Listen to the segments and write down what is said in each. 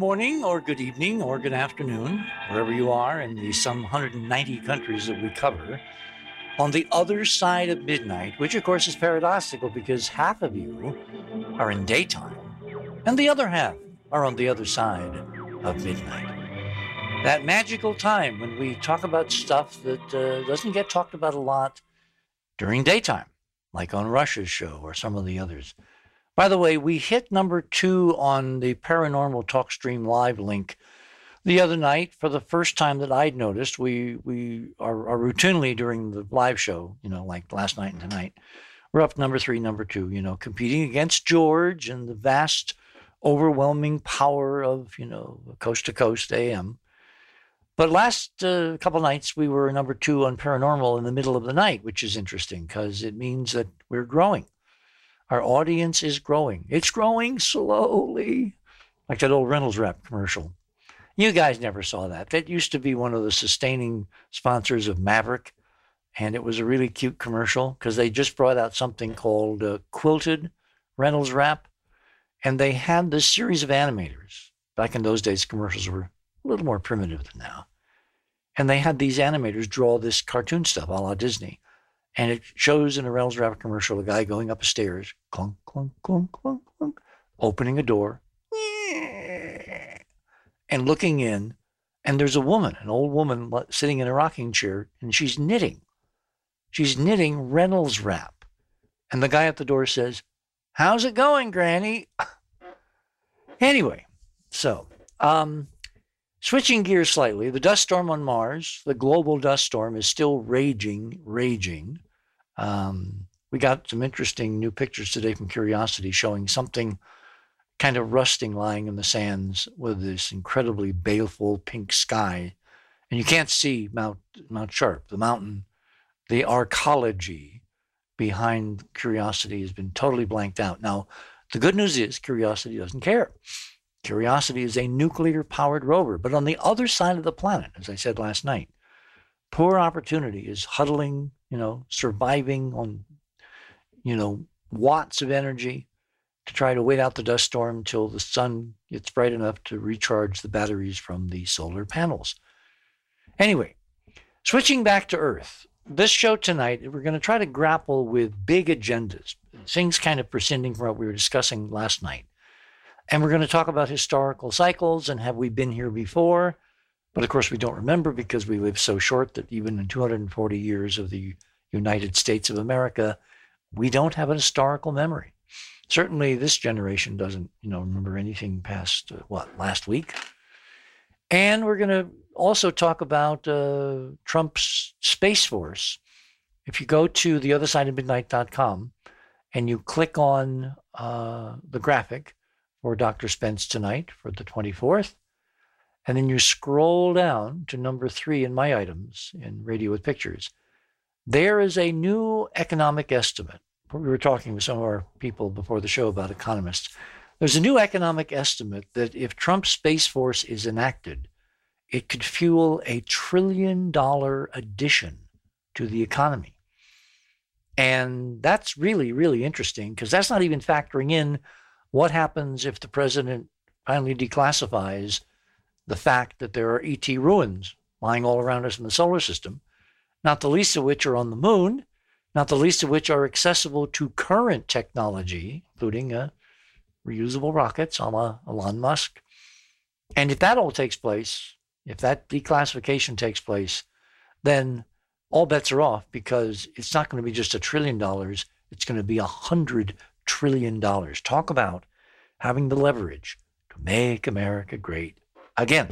Morning, or good evening, or good afternoon, wherever you are in the some 190 countries that we cover. On the other side of midnight, which of course is paradoxical because half of you are in daytime, and the other half are on the other side of midnight. That magical time when we talk about stuff that uh, doesn't get talked about a lot during daytime, like on Rush's show or some of the others. By the way, we hit number two on the Paranormal Talk Stream Live link the other night for the first time that I'd noticed. We we are, are, routinely during the live show, you know, like last night and tonight, we're up number three, number two, you know, competing against George and the vast, overwhelming power of you know coast to coast AM. But last uh, couple nights we were number two on paranormal in the middle of the night, which is interesting because it means that we're growing. Our audience is growing. It's growing slowly, like that old Reynolds Wrap commercial. You guys never saw that. That used to be one of the sustaining sponsors of Maverick. And it was a really cute commercial because they just brought out something called uh, Quilted Reynolds Wrap. And they had this series of animators. Back in those days, commercials were a little more primitive than now. And they had these animators draw this cartoon stuff a la Disney. And it shows in a Reynolds Wrap commercial a guy going up a stairs, clunk, clunk, clunk, clunk, clunk, opening a door, and looking in. And there's a woman, an old woman sitting in a rocking chair, and she's knitting. She's knitting Reynolds Wrap. And the guy at the door says, How's it going, Granny? anyway, so um, Switching gears slightly, the dust storm on Mars, the global dust storm, is still raging, raging. Um, we got some interesting new pictures today from Curiosity showing something kind of rusting lying in the sands with this incredibly baleful pink sky. And you can't see Mount, Mount Sharp, the mountain. The arcology behind Curiosity has been totally blanked out. Now, the good news is Curiosity doesn't care. Curiosity is a nuclear powered rover. But on the other side of the planet, as I said last night, poor opportunity is huddling, you know, surviving on, you know, watts of energy to try to wait out the dust storm until the sun gets bright enough to recharge the batteries from the solar panels. Anyway, switching back to Earth, this show tonight, we're going to try to grapple with big agendas, things kind of prescinding from what we were discussing last night. And we're going to talk about historical cycles and have we been here before? But of course, we don't remember because we live so short that even in 240 years of the United States of America, we don't have a historical memory. Certainly, this generation doesn't, you know, remember anything past uh, what last week. And we're going to also talk about uh, Trump's Space Force. If you go to the other side of midnight.com and you click on uh, the graphic, for Dr. Spence tonight for the 24th. And then you scroll down to number three in my items in Radio with Pictures. There is a new economic estimate. We were talking with some of our people before the show about economists. There's a new economic estimate that if Trump's Space Force is enacted, it could fuel a trillion dollar addition to the economy. And that's really, really interesting because that's not even factoring in what happens if the president finally declassifies the fact that there are ET ruins lying all around us in the solar system, not the least of which are on the moon, not the least of which are accessible to current technology, including uh, reusable rockets a la Elon Musk. And if that all takes place, if that declassification takes place, then all bets are off because it's not going to be just a trillion dollars, it's going to be a hundred trillion dollars. Talk about having the leverage to make America great again,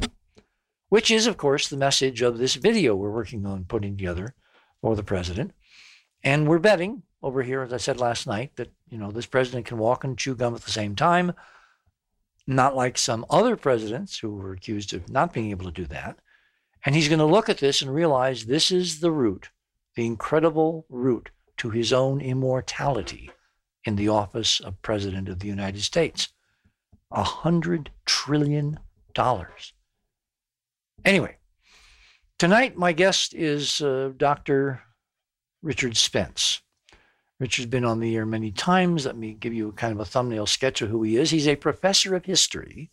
which is, of course, the message of this video we're working on putting together for the president. And we're betting over here, as I said last night, that you know this president can walk and chew gum at the same time, not like some other presidents who were accused of not being able to do that. And he's going to look at this and realize this is the route, the incredible route to his own immortality in the office of President of the United States. A hundred trillion dollars. Anyway, tonight my guest is uh, Dr. Richard Spence. Richard's been on the air many times. Let me give you a kind of a thumbnail sketch of who he is. He's a professor of history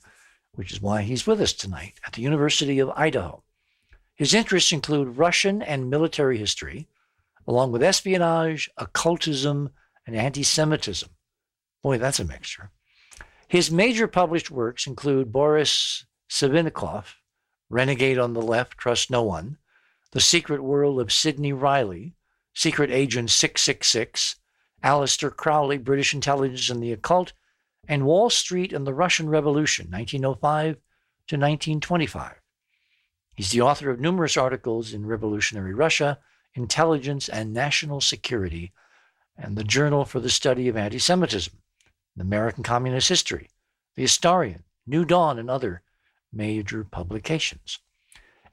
which is why he's with us tonight at the University of Idaho. His interests include Russian and military history, along with espionage, occultism, and anti Semitism. Boy, that's a mixture. His major published works include Boris Savinkov, Renegade on the Left, Trust No One, The Secret World of Sidney Reilly, Secret Agent 666, Aleister Crowley, British Intelligence and the Occult, and Wall Street and the Russian Revolution, 1905 to 1925. He's the author of numerous articles in Revolutionary Russia, Intelligence and National Security, and the Journal for the Study of Anti Semitism, the American Communist History, the Historian, New Dawn, and other major publications.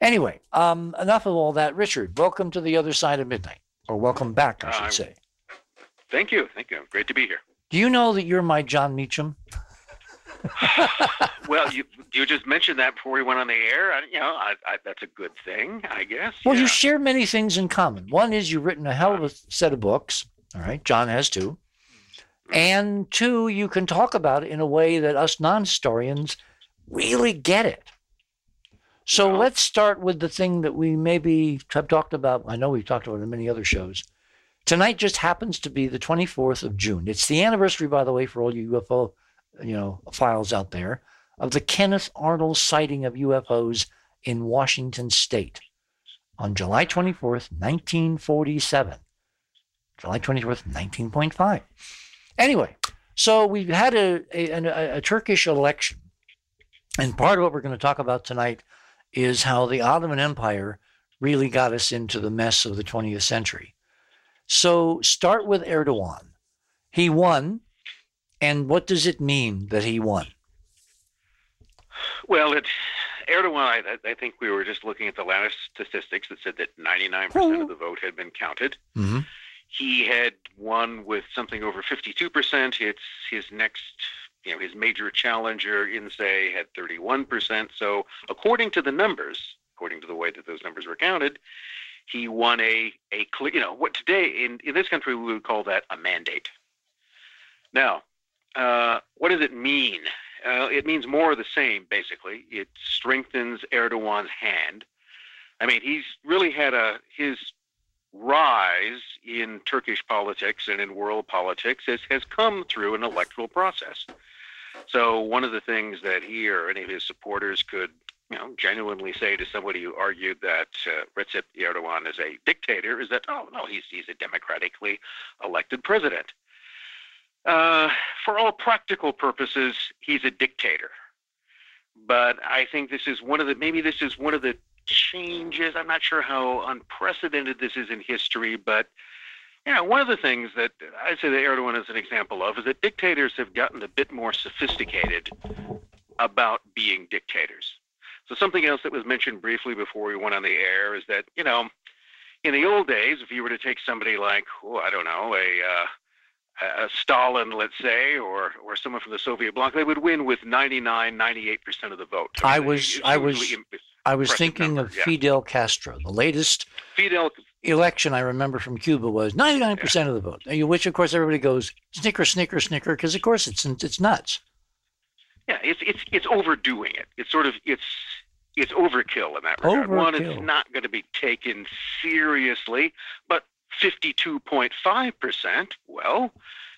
Anyway, um, enough of all that. Richard, welcome to the other side of midnight, or welcome back, I should Uh, say. Thank you. Thank you. Great to be here. Do you know that you're my Jon Meacham? Well, you you just mentioned that before we went on the air. I, you know, I, I, that's a good thing, I guess. Well, yeah. you share many things in common. One is you've written a hell of a set of books. All right, Jon has two. And two, you can talk about it in a way that us non-historians really get it. So let's start with the thing that we maybe have talked about. I know we've talked about it in many other shows. Tonight just happens to be the 24th of June. It's the anniversary, by the way, for all you UFO, you know, files out there, of the Kenneth Arnold sighting of UFOs in Washington State on July 24th, 1947. July 24th, 19.5. Anyway, so we've had a, a, a, a Turkish election. And part of what we're going to talk about tonight is how the Ottoman Empire really got us into the mess of the 20th century. So start with Erdogan. He won. And what does it mean that he won? Well, it, Erdogan, I, I think we were just looking at the latest statistics that said that 99% Oh. of the vote had been counted. Mm-hmm. He had won with something over 52%. It's his next, you know, his major challenger, Ince, had 31%. So, according to the numbers, according to the way that those numbers were counted, he won a, a clear, you know, what today in, in this country we would call that a mandate. Now, uh, what does it mean? Uh, it means more of the same, basically. It strengthens Erdogan's hand. I mean, he's really had a his rise in Turkish politics and in world politics has, has come through an electoral process. So one of the things that he or any of his supporters could, you know, genuinely say to somebody who argued that uh, Recep Erdogan is a dictator is that, oh no, he's he's a democratically elected president. Uh, for all practical purposes, he's a dictator. But I think this is one of the maybe this is one of the changes. I'm not sure how unprecedented this is in history, but know, one of the things that I say that Erdogan is an example of is that dictators have gotten a bit more sophisticated about being dictators. So something else that was mentioned briefly before we went on the air is that you know, in the old days, if you were to take somebody like, oh, I don't know, a uh, a Stalin, let's say, or or someone from the Soviet bloc, they would win with 99, 98 percent of the vote. I mean, was- I was- usually im- I was thinking number, of yeah. Fidel Castro. The latest Fidel. election I remember from Cuba was 99% of the vote, which of course everybody goes snicker, snicker, snicker, because of course it's it's nuts. Yeah, it's it's it's overdoing it. It's sort of it's it's overkill in that regard. One, Overkill. it's not going to be taken seriously, but 52.5 percent. Well,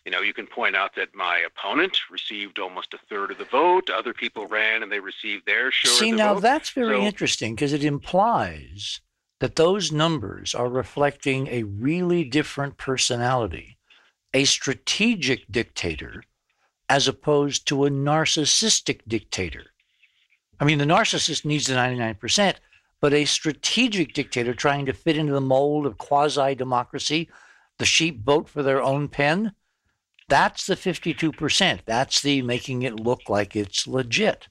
you know, you can point out that my opponent received almost a third of the vote. Other people ran and they received their share See, of the now vote. that's very So- interesting because it implies that those numbers are reflecting a really different personality, a strategic dictator, as opposed to a narcissistic dictator. I mean, the narcissist needs the 99%, but a strategic dictator trying to fit into the mold of quasi democracy, the sheep vote for their own pen, that's the 52%. That's the making it look like it's legit.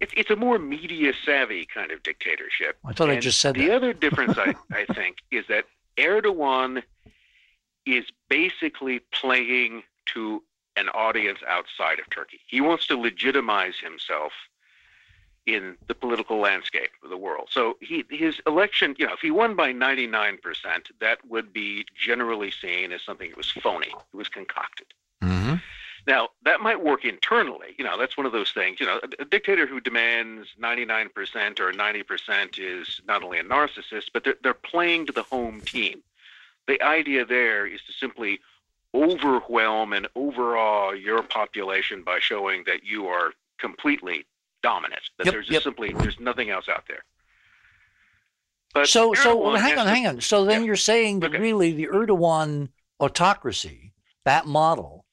It's it's a more media savvy kind of dictatorship. I thought I just said that the that. other difference, I, I think, is that Erdogan is basically playing to an audience outside of Turkey. He wants to legitimize himself in the political landscape of the world. So he his election, you know, if he won by 99%, that would be generally seen as something that was phony, it was concocted. Mm-hmm. Now, that might work internally. You know, that's one of those things. You know, a, a dictator who demands 99% or 90% is not only a narcissist, but they're, they're playing to the home team. The idea there is to simply overwhelm and overawe your population by showing that you are completely dominant, that Yep, there's just yep. simply there's nothing else out there. But so, so Erdogan hang on, to- hang on. So then Yeah. you're saying that Okay. really the Erdogan autocracy, that model,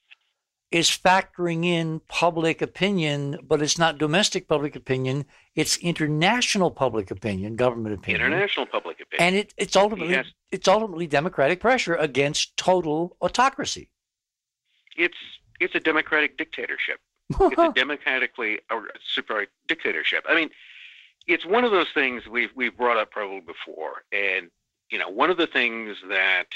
is factoring in public opinion, but it's not domestic public opinion. It's international public opinion, government opinion, International public opinion. and it, it's ultimately has- it's ultimately democratic pressure against total autocracy. it's it's a democratic dictatorship. It's a democratically or sorry, dictatorship. I mean, it's one of those things we've we've brought up probably before, and you know, one of the things that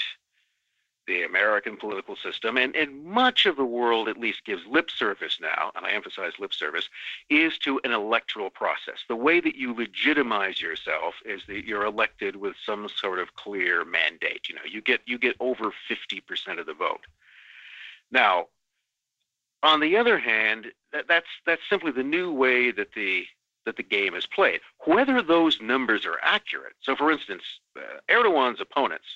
the American political system and, and much of the world at least gives lip service now, and I emphasize lip service, is to an electoral process. The way that you legitimize yourself is that you're elected with some sort of clear mandate. You know, you get you get over 50% of the vote. Now, on the other hand, that, that's that's simply the new way that the that the game is played. Whether those numbers are accurate. So, for instance, uh, Erdogan's opponents,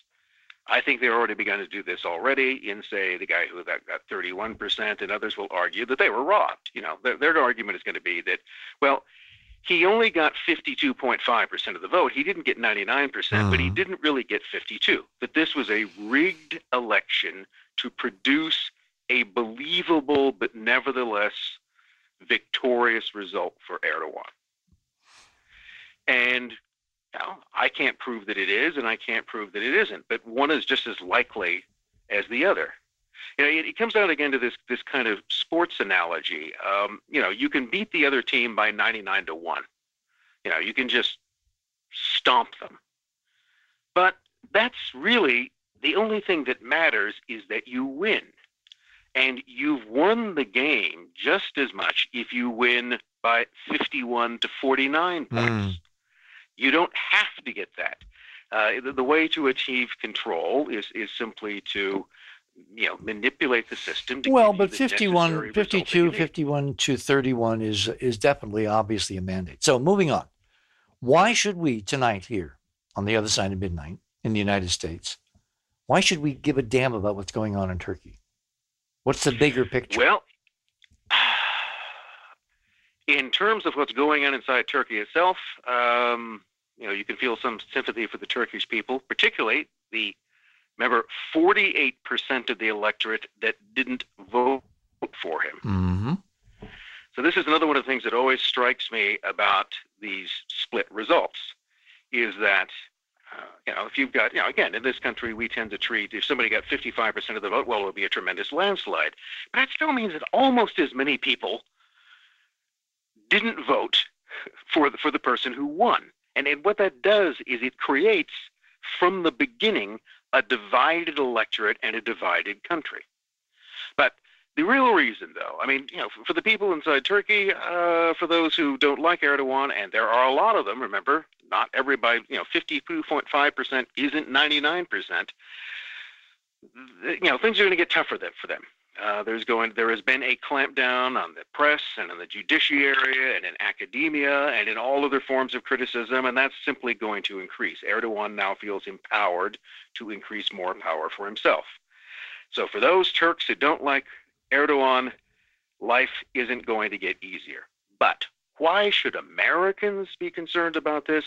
I think they've already begun to do this already. Ince the guy who got, got 31%, and others will argue that they were robbed. You know, their, their argument is going to be that, well, he only got 52.5% of the vote. He didn't get 99%, but he Mhm. didn't really get 52. That this was a rigged election to produce a believable but nevertheless victorious result for Erdogan. And I can't prove that it is, and I can't prove that it isn't. But one is just as likely as the other. You know, it, it comes down again to this this kind of sports analogy. Um, you know, you can beat the other team by 99 to one. You know, you can just stomp them. But that's really the only thing that matters is that you win. And you've won the game just as much if you win by 51 to 49 points. Mm. You don't have to get that. Uh, the, the way to achieve control is, is simply to you know manipulate the system to Well, but the 51, necessary result that 52, 51 to 31 is is definitely obviously a mandate. So moving on. Why should we tonight here on the other side of midnight in the United States, why should we give a damn about what's going on in Turkey? What's the bigger picture? Well, in terms of what's going on inside Turkey itself, um, you know, you can feel some sympathy for the Turkish people, particularly the remember 48% of the electorate that didn't vote for him. hmm So this is another one of the things that always strikes me about these split results is that you know you've got you know again in this country we tend to treat if somebody got 55% of the vote well it would be a tremendous landslide. But that still means that almost as many people didn't vote for the for the person who won. And, and what that does is it creates from the beginning a divided electorate and a divided country. But the real reason, though, I mean, you know, for, the people inside Turkey, uh, for those who don't like Erdogan, and there are a lot of them, remember, not everybody, you know, 52.5% isn't 99%. You know, things are going to get tougher then for them. Uh, there's going, there has been a clampdown on the press and on the judiciary and in academia and in all other forms of criticism, and that's simply going to increase. Erdogan now feels empowered to increase more power for himself. So for those Turks who don't like Erdogan, life isn't going to get easier. But why should Americans be concerned about this?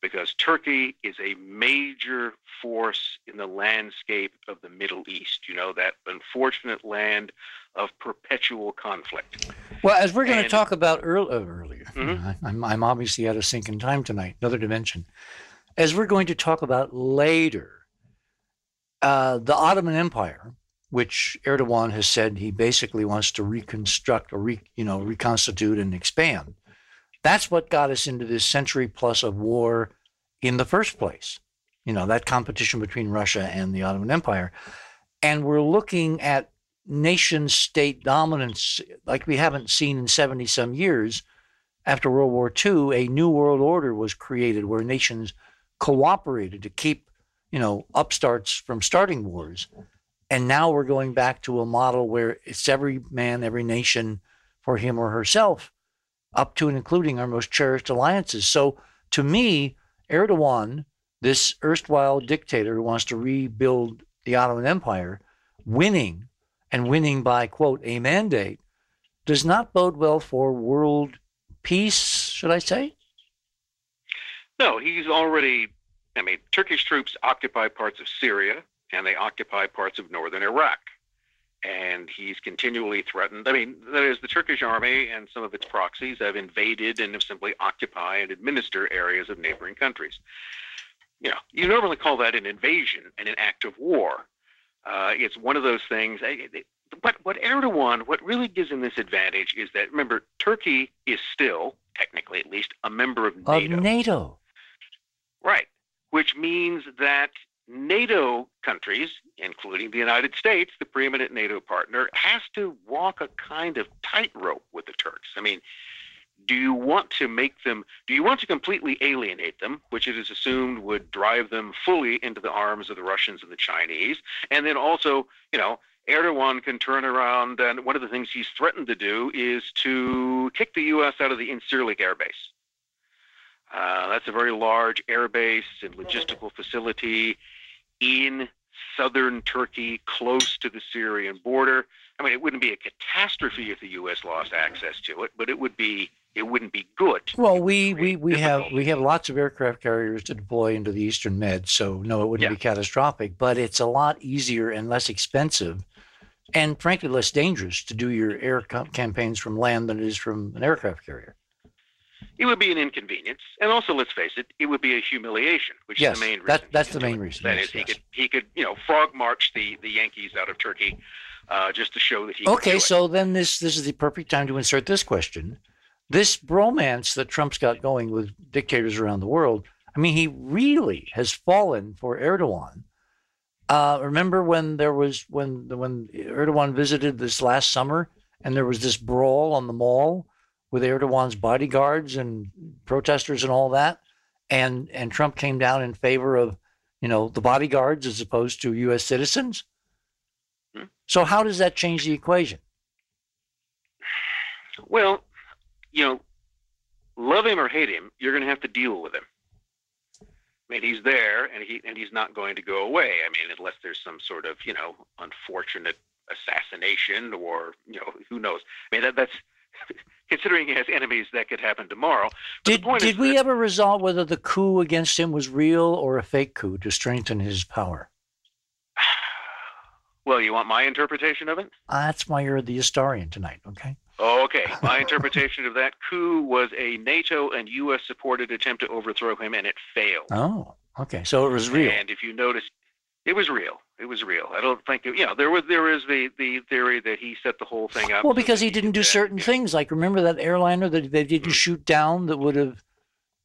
Because Turkey is a major force in the landscape of the Middle East. You know, that unfortunate land of perpetual conflict. Well, as we're going to talk about earl- uh, earlier, Mhm. I- I'm, I'm obviously out of sync in time tonight, another dimension. As we're going to talk about later, uh, the Ottoman Empire, which Erdogan has said he basically wants to reconstruct or re, you know reconstitute and expand. That's what got us into this century plus of war in the first place. You know that competition between Russia and the Ottoman Empire, and we're looking at nation state dominance like we haven't seen in 70 some years. After World War II, a new world order was created where nations cooperated to keep, you know, upstarts from starting wars. And now we're going back to a model where it's every man, every nation for him or herself, up to and including our most cherished alliances. So to me, Erdogan, this erstwhile dictator who wants to rebuild the Ottoman Empire, winning and winning by, quote, a mandate, does not bode well for world peace, should I say? No, he's already, I mean, Turkish troops occupy parts of Syria and they occupy parts of northern Iraq. And he's continually threatened. I mean, that is, the Turkish army and some of its proxies have invaded and have simply occupy and administer areas of neighboring countries. You know, you normally call that an invasion and an act of war. Uh, it's one of those things. What what Erdogan, what really gives him this advantage is that remember, Turkey is still, technically at least, a member of NATO. Of NATO. Right. Which means that NATO countries, including the United States, the preeminent NATO partner, has to walk a kind of tightrope with the Turks. I mean, do you want to make them, do you want to completely alienate them, which it is assumed would drive them fully into the arms of the Russians and the Chinese? And then also, you know, Erdogan can turn around, and one of the things he's threatened to do is to kick the U.S. out of the Incirlik air base. Uh, that's a very large air base and logistical facility in southern Turkey, close to the Syrian border. I mean, it wouldn't be a catastrophe if the U.S. lost access to it, but it would be it wouldn't be good. Well, we we, we have we have lots of aircraft carriers to deploy into the Eastern Med, so no, it wouldn't yeah. be catastrophic. But it's a lot easier and less expensive, and frankly less dangerous to do your air campaigns from land than it is from an aircraft carrier. It would be an inconvenience, and also, let's face it, it would be a humiliation, which yes, is the main reason. That, that's the main reason. That yes, is, he could he could you know frog march the the Yankees out of Turkey, uh, just to show that he. Okay, so then this this is the perfect time to insert this question. This bromance that Trump's got going with dictators around the world. I mean, he really has fallen for Erdogan. Uh, remember when there was when when Erdogan visited this last summer, and there was this brawl on the mall with Erdogan's bodyguards and protesters and all that, and and Trump came down in favor of you know the bodyguards as opposed to U.S. citizens. Hmm. So how does that change the equation? Well, you know, love him or hate him, you're going to have to deal with him. I mean, he's there, and he and he's not going to go away. I mean, unless there's some sort of you know unfortunate assassination or you know who knows. I mean, that that's considering he has enemies that could happen tomorrow. But did did we that, ever resolve whether the coup against him was real or a fake coup to strengthen his power? Well, you want my interpretation of it? Uh, that's why you're the historian tonight, okay? Okay. My interpretation of that coup was a NATO and U.S. supported attempt to overthrow him, and it failed. Oh, okay. So it was real. And if you notice, it was real. It was real. I don't think it, you know there was there is the the theory that he set the whole thing up. Well, because he didn't do certain yeah. things. Like remember that airliner that they didn't mm-hmm. shoot down that would have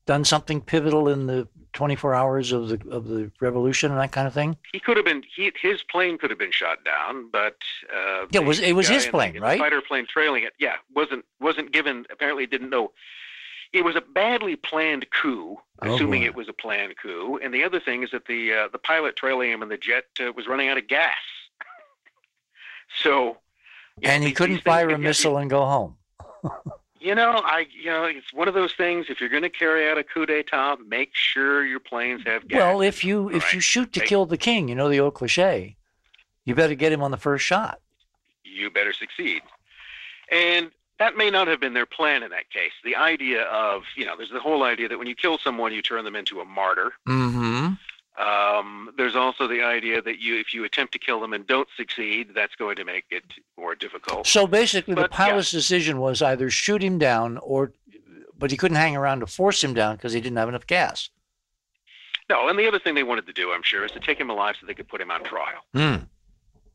done something pivotal in the 24 hours of the of the revolution and that kind of thing. He could have been he, his plane could have been shot down, but uh, yeah, it was it was his plane, the, right? Fighter plane trailing it. Yeah, wasn't wasn't given. Apparently, didn't know it was a badly planned coup, oh, assuming it was a planned coup. And the other thing is that the uh, the pilot trailing him in the jet uh, was running out of gas. so, and he couldn't fire a missile and go home. you know, I you know, it's one of those things. If you're going to carry out a coup d'état, make sure your planes have gas. Well, if you if you shoot to make, kill the king, you know the old cliche, you better get him on the first shot. You better succeed. And that may not have been their plan in that case. The idea of, you know, there's the whole idea that when you kill someone, you turn them into a martyr. Mm-hmm. Um, there's also the idea that you, if you attempt to kill them and don't succeed, that's going to make it more difficult. So basically, but, the pilot's yeah. decision was either shoot him down or, but he couldn't hang around to force him down because he didn't have enough gas. No, and the other thing they wanted to do, I'm sure, is to take him alive so they could put him on trial. Mm.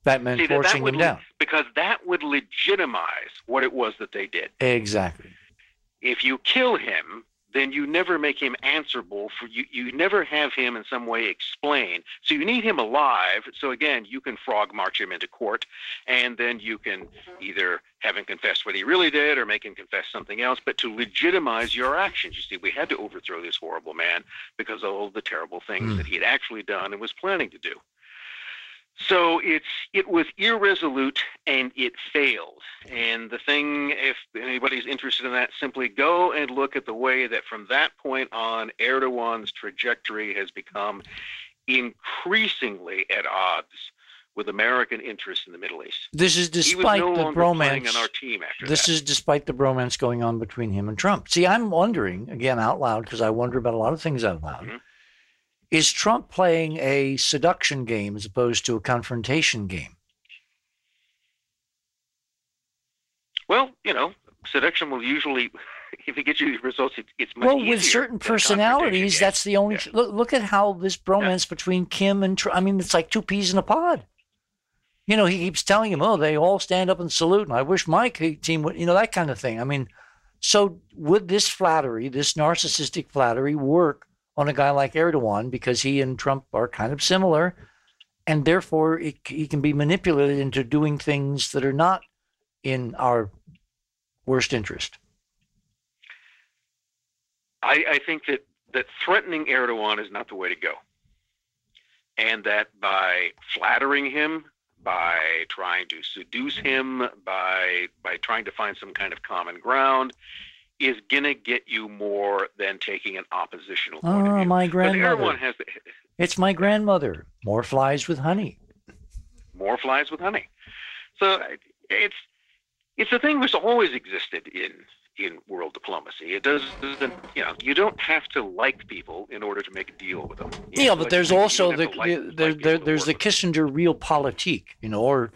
That meant See, forcing that, him down. Because that would legitimize what it was that they did. Exactly. If you kill him, then you never make him answerable for you. You never have him in some way explain. So you need him alive. So again, you can frog march him into court, and then you can either have him confess what he really did or make him confess something else. But to legitimize your actions, you see, we had to overthrow this horrible man because of all the terrible things mm. that he had actually done and was planning to do. So it's it was irresolute and it failed. And the thing, if anybody's interested in that, simply go and look at the way that from that point on, Erdogan's trajectory has become increasingly at odds with American interests in the Middle East. This is despite no the bromance. on our team after This that. is despite the bromance going on between him and Trump. See, I'm wondering again out loud because I wonder about a lot of things out loud. Mhm. Is Trump playing a seduction game as opposed to a confrontation game? well, you know, seduction will usually, if it gets you the results, it, it's much well, with certain than a confrontation personalities, that's the only. Yeah. Look, look at how this bromance between Kim and Trump. I mean, it's like two peas in a pod. You know, he keeps telling him, "Oh, they all stand up and salute," and I wish my team would. You know, that kind of thing. I mean, so would this flattery, this narcissistic flattery, work on a guy like Erdogan because he and Trump are kind of similar, and therefore it, he can be manipulated into doing things that are not in our worst interest. I, I think that, that threatening Erdogan is not the way to go. And that by flattering him, by trying to seduce him, by by trying to find some kind of common ground, is gonna get you more than taking an oppositional point of Oh, view. my grandmother. The, It's my grandmother. More flies with honey. more flies with honey. So it's it's a thing that's always existed in in world diplomacy. It doesn't, you know, you don't have to like people in order to make a deal with them. You Yeah, know, but like, there's also the, like- the like there, there there's the. Kissinger realpolitik, you know, or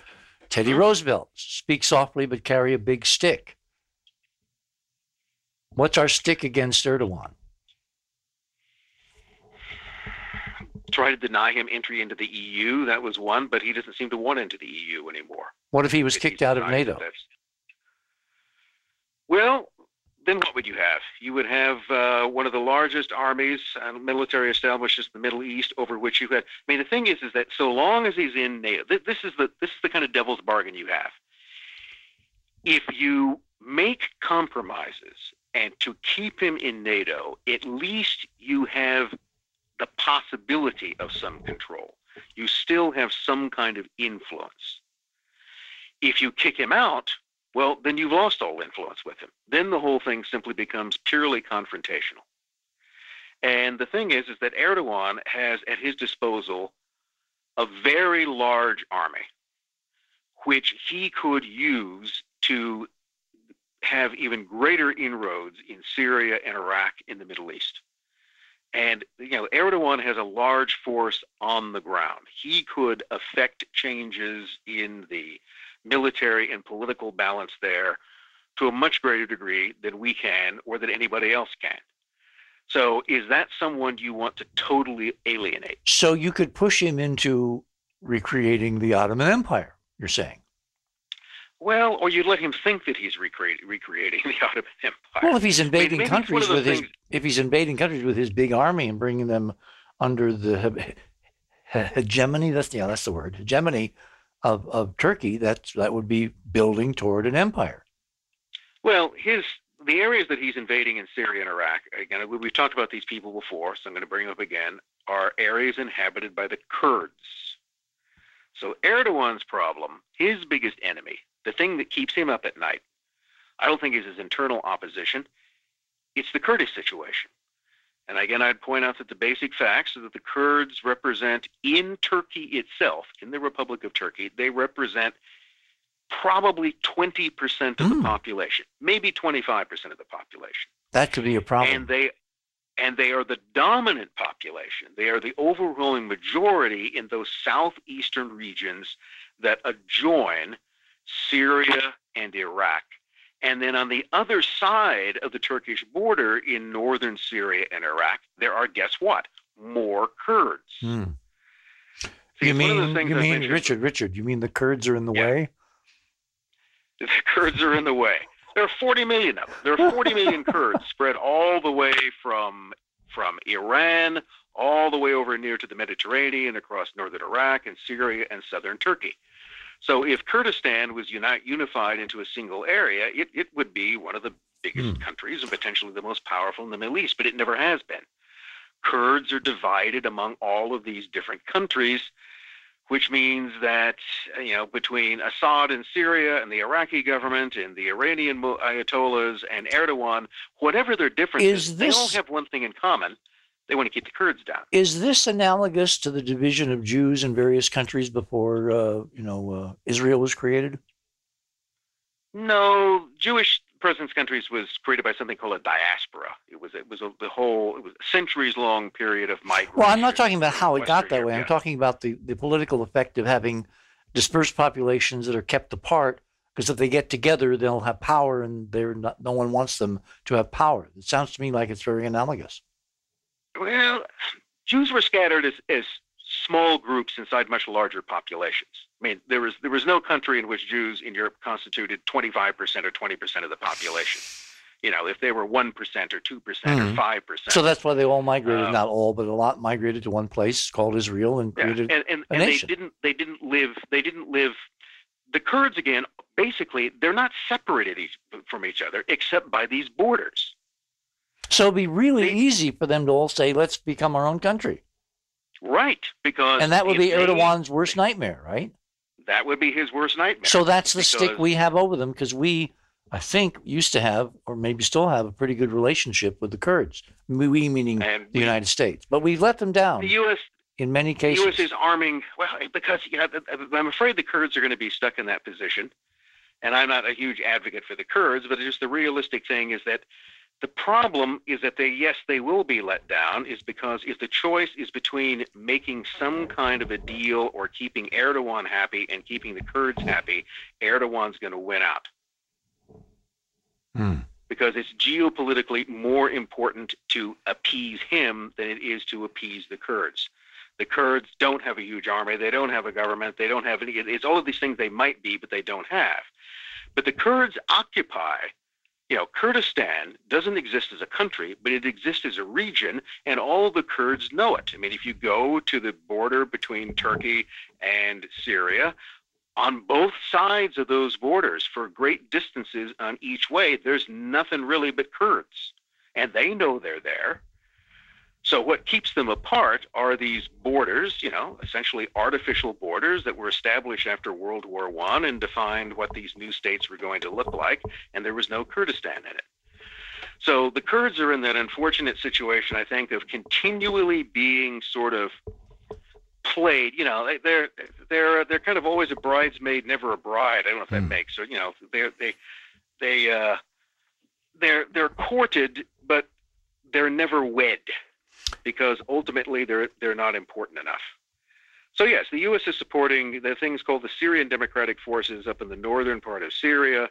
Teddy Mhm. Roosevelt, speak softly but carry a big stick. What's our stick against Erdogan? Try to deny him entry into the EU. That was one, but he doesn't seem to want into the EU anymore. What if he was If kicked out of NATO? Well, then what would you have? You would have uh, one of the largest armies and military establishments in the Middle East, over which you had. I mean, the thing is, is that so long as he's in NATO, th- this is the this is the kind of devil's bargain you have. If you make compromises and to keep him in NATO, at least you have the possibility of some control. You still have some kind of influence. If you kick him out, well, then you've lost all influence with him. Then the whole thing simply becomes purely confrontational. And the thing is, is that Erdogan has at his disposal a very large army, which he could use to have even greater inroads in Syria and Iraq in the Middle East. And you know, Erdogan has a large force on the ground. He could affect changes in the military and political balance there to a much greater degree than we can or that anybody else can. So is that someone you want to totally alienate? So you could push him into recreating the Ottoman Empire, you're saying. Well, or you let him think that he's recreate, recreating the Ottoman Empire. Well, if he's invading it's one countries with his if he's invading countries with his big army and bringing them under the he- he- hegemony, that's yeah, that's the word, hegemony of, of Turkey, that's that would be building toward an empire. Well, his the areas that he's invading in Syria and Iraq, again, we- we've talked about these people before, so I'm going to bring them up again, are areas inhabited by the Kurds. So Erdogan's problem, his biggest enemy, the thing that keeps him up at night, I don't think is his internal opposition. It's the Kurdish situation. And again, I'd point out that the basic facts are that the Kurds represent in Turkey itself, in the Republic of Turkey, they represent probably 20% of Hmm. the population, maybe 25% of the population. That could be a problem. And they and they are the dominant population. They are the overwhelming majority in those southeastern regions that adjoin Syria and Iraq. And then on the other side of the Turkish border in northern Syria and Iraq, there are guess what? More Kurds. Hmm. See, You mean you mean Richard? Richard, you mean the Kurds are in the Yeah. way? the Kurds are in the way. There are 40 million of them. There are 40 million Kurds spread all the way from from Iran all the way over near to the Mediterranean, across northern Iraq and Syria and southern Turkey. So if Kurdistan was uni- unified into a single area, it, it would be one of the biggest Hmm. countries and potentially the most powerful in the Middle East, but it never has been. Kurds are divided among all of these different countries which means that you know between Assad in Syria and the Iraqi government and the Iranian ayatollahs and Erdogan, whatever their differences, this, they all have one thing in common: they want to keep the Kurds down. Is this analogous to the division of Jews in various countries before uh, you know uh, Israel was created? No, Jewish presence countries was created by something called a diaspora. It was it was a, the whole it was a centuries long period of migration. Well, I'm not talking about how it got that way. I'm talking about the, the political effect of having dispersed populations that are kept apart because if they get together, they'll have power, and they're not, no one wants them to have power. It sounds to me like it's very analogous. Well, Jews were scattered as, as small groups inside much larger populations. I mean, there was there was no country in which Jews in Europe constituted 25% or 20% of the population. You know, if they were 1% or 2% mm-hmm. or 5%. So that's why they all migrated, um, not all, but a lot migrated to one place called Israel and created yeah, and, and, and they didn't they didn't live they didn't live the Kurds again basically they're not separated from each other except by these borders. So it'd be really they, easy for them to all say, let's become our own country. Right, because and that would be Erdogan's worst nightmare, right? That would be his worst nightmare. So that's the stick we have over them because we, I think, used to have, or maybe still have, a pretty good relationship with the Kurds. We meaning the we, United States, but we've let them down. The U.S. in many cases. The U.S. is arming well because you know, I'm afraid the Kurds are going to be stuck in that position, and I'm not a huge advocate for the Kurds, but just the realistic thing is that the problem is that they, yes, they will be let down, is because if the choice is between making some kind of a deal or keeping Erdogan happy and keeping the Kurds happy, Erdogan's going to win out. Hmm. Because it's geopolitically more important to appease him than it is to appease the Kurds. The Kurds don't have a huge army. They don't have a government. They don't have any. It's all of these things they might be, but they don't have. But the Kurds occupy you know, Kurdistan doesn't exist as a country, but it exists as a region, and all the Kurds know it. I mean, if you go to the border between Turkey and Syria, on both sides of those borders, for great distances on each way, there's nothing really but Kurds. And they know they're there. So what keeps them apart are these borders, you know, essentially artificial borders that were established after World War One and defined what these new states were going to look like, and there was no Kurdistan in it. So the Kurds are in that unfortunate situation, I think, of continually being sort of played. You know, they're they're they're kind of always a bridesmaid, never a bride. I don't know if that mm. makes or you know they they they uh they're they're courted, but they're never wed because ultimately they're they're not important enough. So yes, the U.S. is supporting the things called the Syrian Democratic Forces up in the northern part of Syria,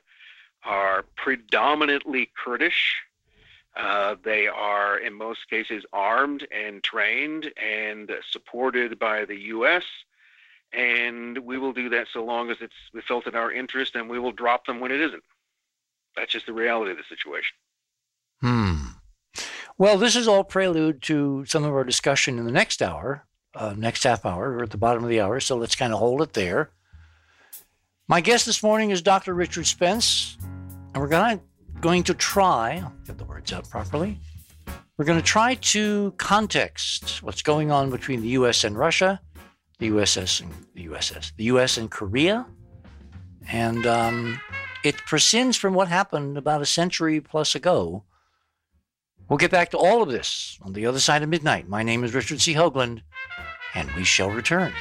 are predominantly Kurdish. Uh, they are, in most cases, armed and trained and supported by the U.S. And we will do that so long as it's felt in our interest, and we will drop them when it isn't. That's just the reality of the situation. Hmm. Well, this is all prelude to some of our discussion in the next hour, uh, next half hour, or at the bottom of the hour. So let's kind of hold it there. My guest this morning is Dr. Richard Spence, and we're gonna, going to try, get the words out properly. We're going to try to context what's going on between the U.S. and Russia, the USS and the USS, the U.S. and Korea, and um, it prescinds from what happened about a century plus ago We'll get back to all of this on the other side of midnight. My name is Richard C. Hoagland, and we shall return.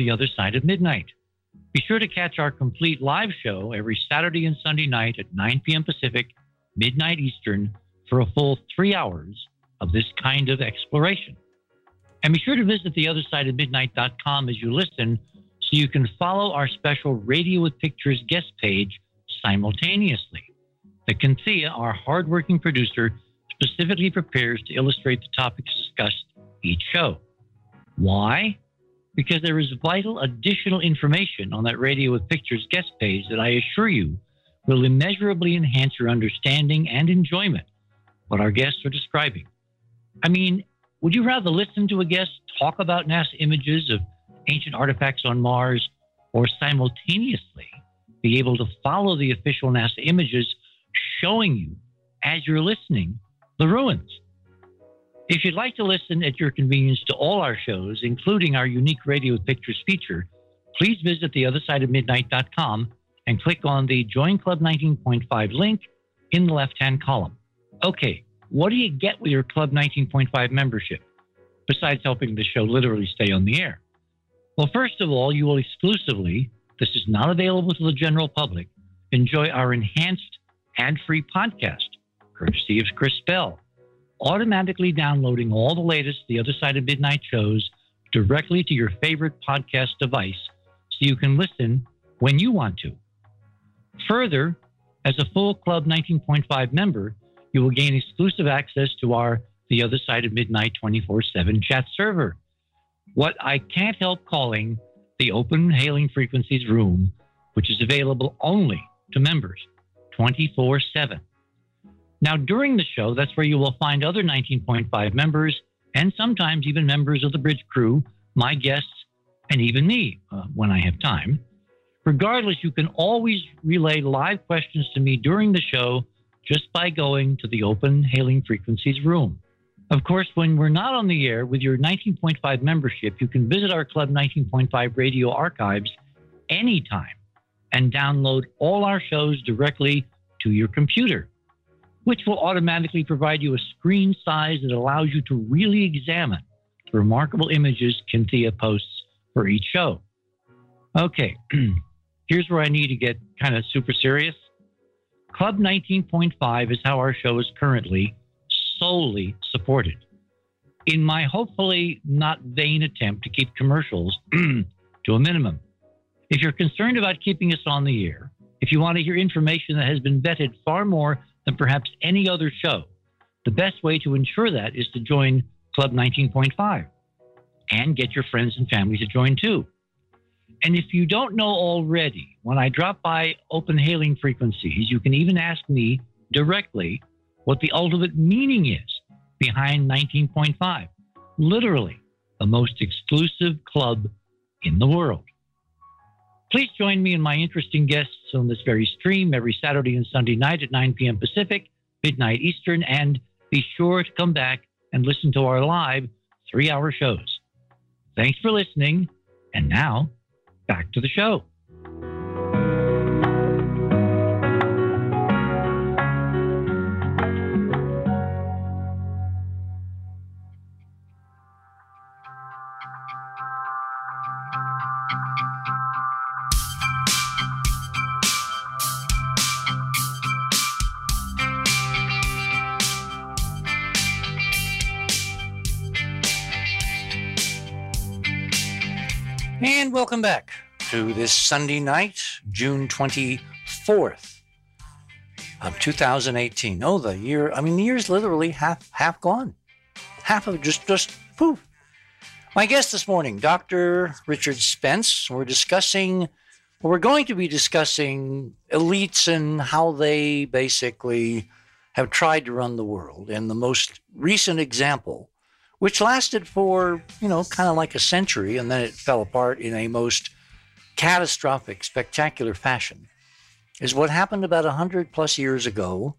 The Other Side of Midnight. Be sure to catch our complete live show every Saturday and Sunday night at 9 p.m. Pacific, midnight Eastern, for a full three hours of this kind of exploration. And be sure to visit theothersideofmidnight.com as you listen so you can follow our special Radio with Pictures guest page simultaneously. The Cynthia, our hardworking producer, specifically prepares to illustrate the topics discussed each show. Why? Because there is vital additional information on that Radio with Pictures guest page that I assure you will immeasurably enhance your understanding and enjoyment what our guests are describing. I mean, would you rather listen to a guest talk about NASA images of ancient artifacts on Mars or simultaneously be able to follow the official NASA images showing you as you're listening the ruins? If you'd like to listen at your convenience to all our shows, including our unique Radio Pictures feature, please visit theothersideofmidnight.com and click on the Join Club 19.5 link in the left hand column. Okay, what do you get with your Club 19.5 membership besides helping the show literally stay on the air? Well, first of all, you will exclusively, this is not available to the general public, enjoy our enhanced ad free podcast, courtesy of Chris Bell, automatically downloading all the latest The Other Side of Midnight shows directly to your favorite podcast device so you can listen when you want to. Further, as a full Club 19.5 member, you will gain exclusive access to our The Other Side of Midnight 24 7 chat server. What I can't help calling the Open Hailing Frequencies Room, which is available only to members 24 7. Now, during the show, that's where you will find other 19.5 members and sometimes even members of the bridge crew, my guests, and even me uh, when I have time. Regardless, you can always relay live questions to me during the show just by going to the Open Hailing Frequencies room. Of course, when we're not on the air with your 19.5 membership, you can visit our Club 19.5 radio archives anytime and download all our shows directly to your computer, which will automatically provide you a screen size that allows you to really examine the remarkable images Cynthia posts for each show. Okay, here's where I need to get kind of super serious. Club 19.5 is how our show is currently solely supported. In my hopefully not vain attempt to keep commercials to a minimum. If you're concerned about keeping us on the air, if you want to hear information that has been vetted far more than perhaps any other show, the best way to ensure that is to join Club 19.5 and get your friends and family to join too. And if you don't know already, when I drop by open hailing frequencies, you can even ask me directly what the ultimate meaning is behind 19.5. Literally, the most exclusive club in the world. Please join me and my interesting guests on this very stream every Saturday and Sunday night at 9 p.m. Pacific, midnight Eastern, and be sure to come back and listen to our live three hour shows. Thanks for listening. And now, back to the show. Welcome back to this Sunday night, June 24th of 2018. Oh, the year, I mean, the year's literally half half gone. Half of just, just poof. My guest this morning, Dr. Richard Spence. We're discussing, we're going to be discussing elites and how they basically have tried to run the world. And the most recent example which lasted for, you know, kind of like a century, and then it fell apart in a most catastrophic, spectacular fashion, is what happened about 100 plus years ago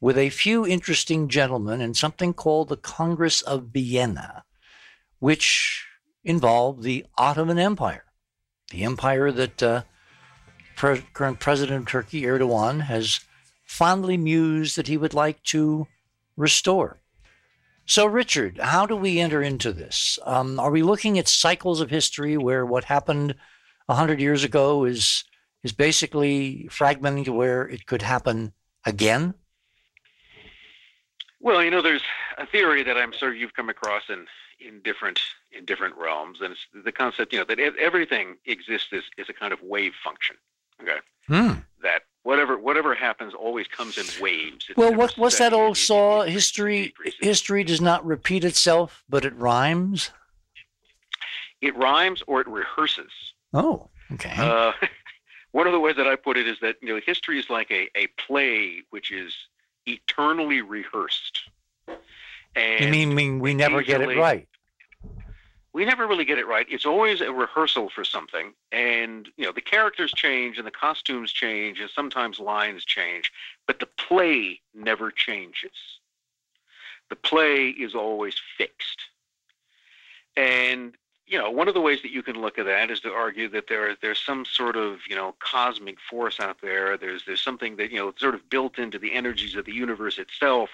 with a few interesting gentlemen and something called the Congress of Vienna, which involved the Ottoman Empire, the empire that uh, pre- current President of Turkey, Erdogan, has fondly mused that he would like to restore. So, Richard, how do we enter into this? Um, are we looking at cycles of history where what happened 100 years ago is, is basically fragmenting to where it could happen again? Well, you know, there's a theory that I'm sure you've come across in, in different in different realms, and it's the concept, you know, that everything exists as, as a kind of wave function. Okay, hmm. that whatever whatever happens always comes in waves. It's Well, what, what's that old It- it- saw? it- it History, history does not repeat itself, but it rhymes. It rhymes or it rehearses. Oh, okay. Uh, one of the ways that I put it is that you know history is like a, a play which is eternally rehearsed. And you mean, mean we never get it right? We never really get it right. It's always a rehearsal for something, and you know the characters change and the costumes change, and sometimes lines change, but the play never changes. The play is always fixed, and you know one of the ways that you can look at that is to argue that there there's some sort of you know cosmic force out there. There's there's something that you know sort of built into the energies of the universe itself.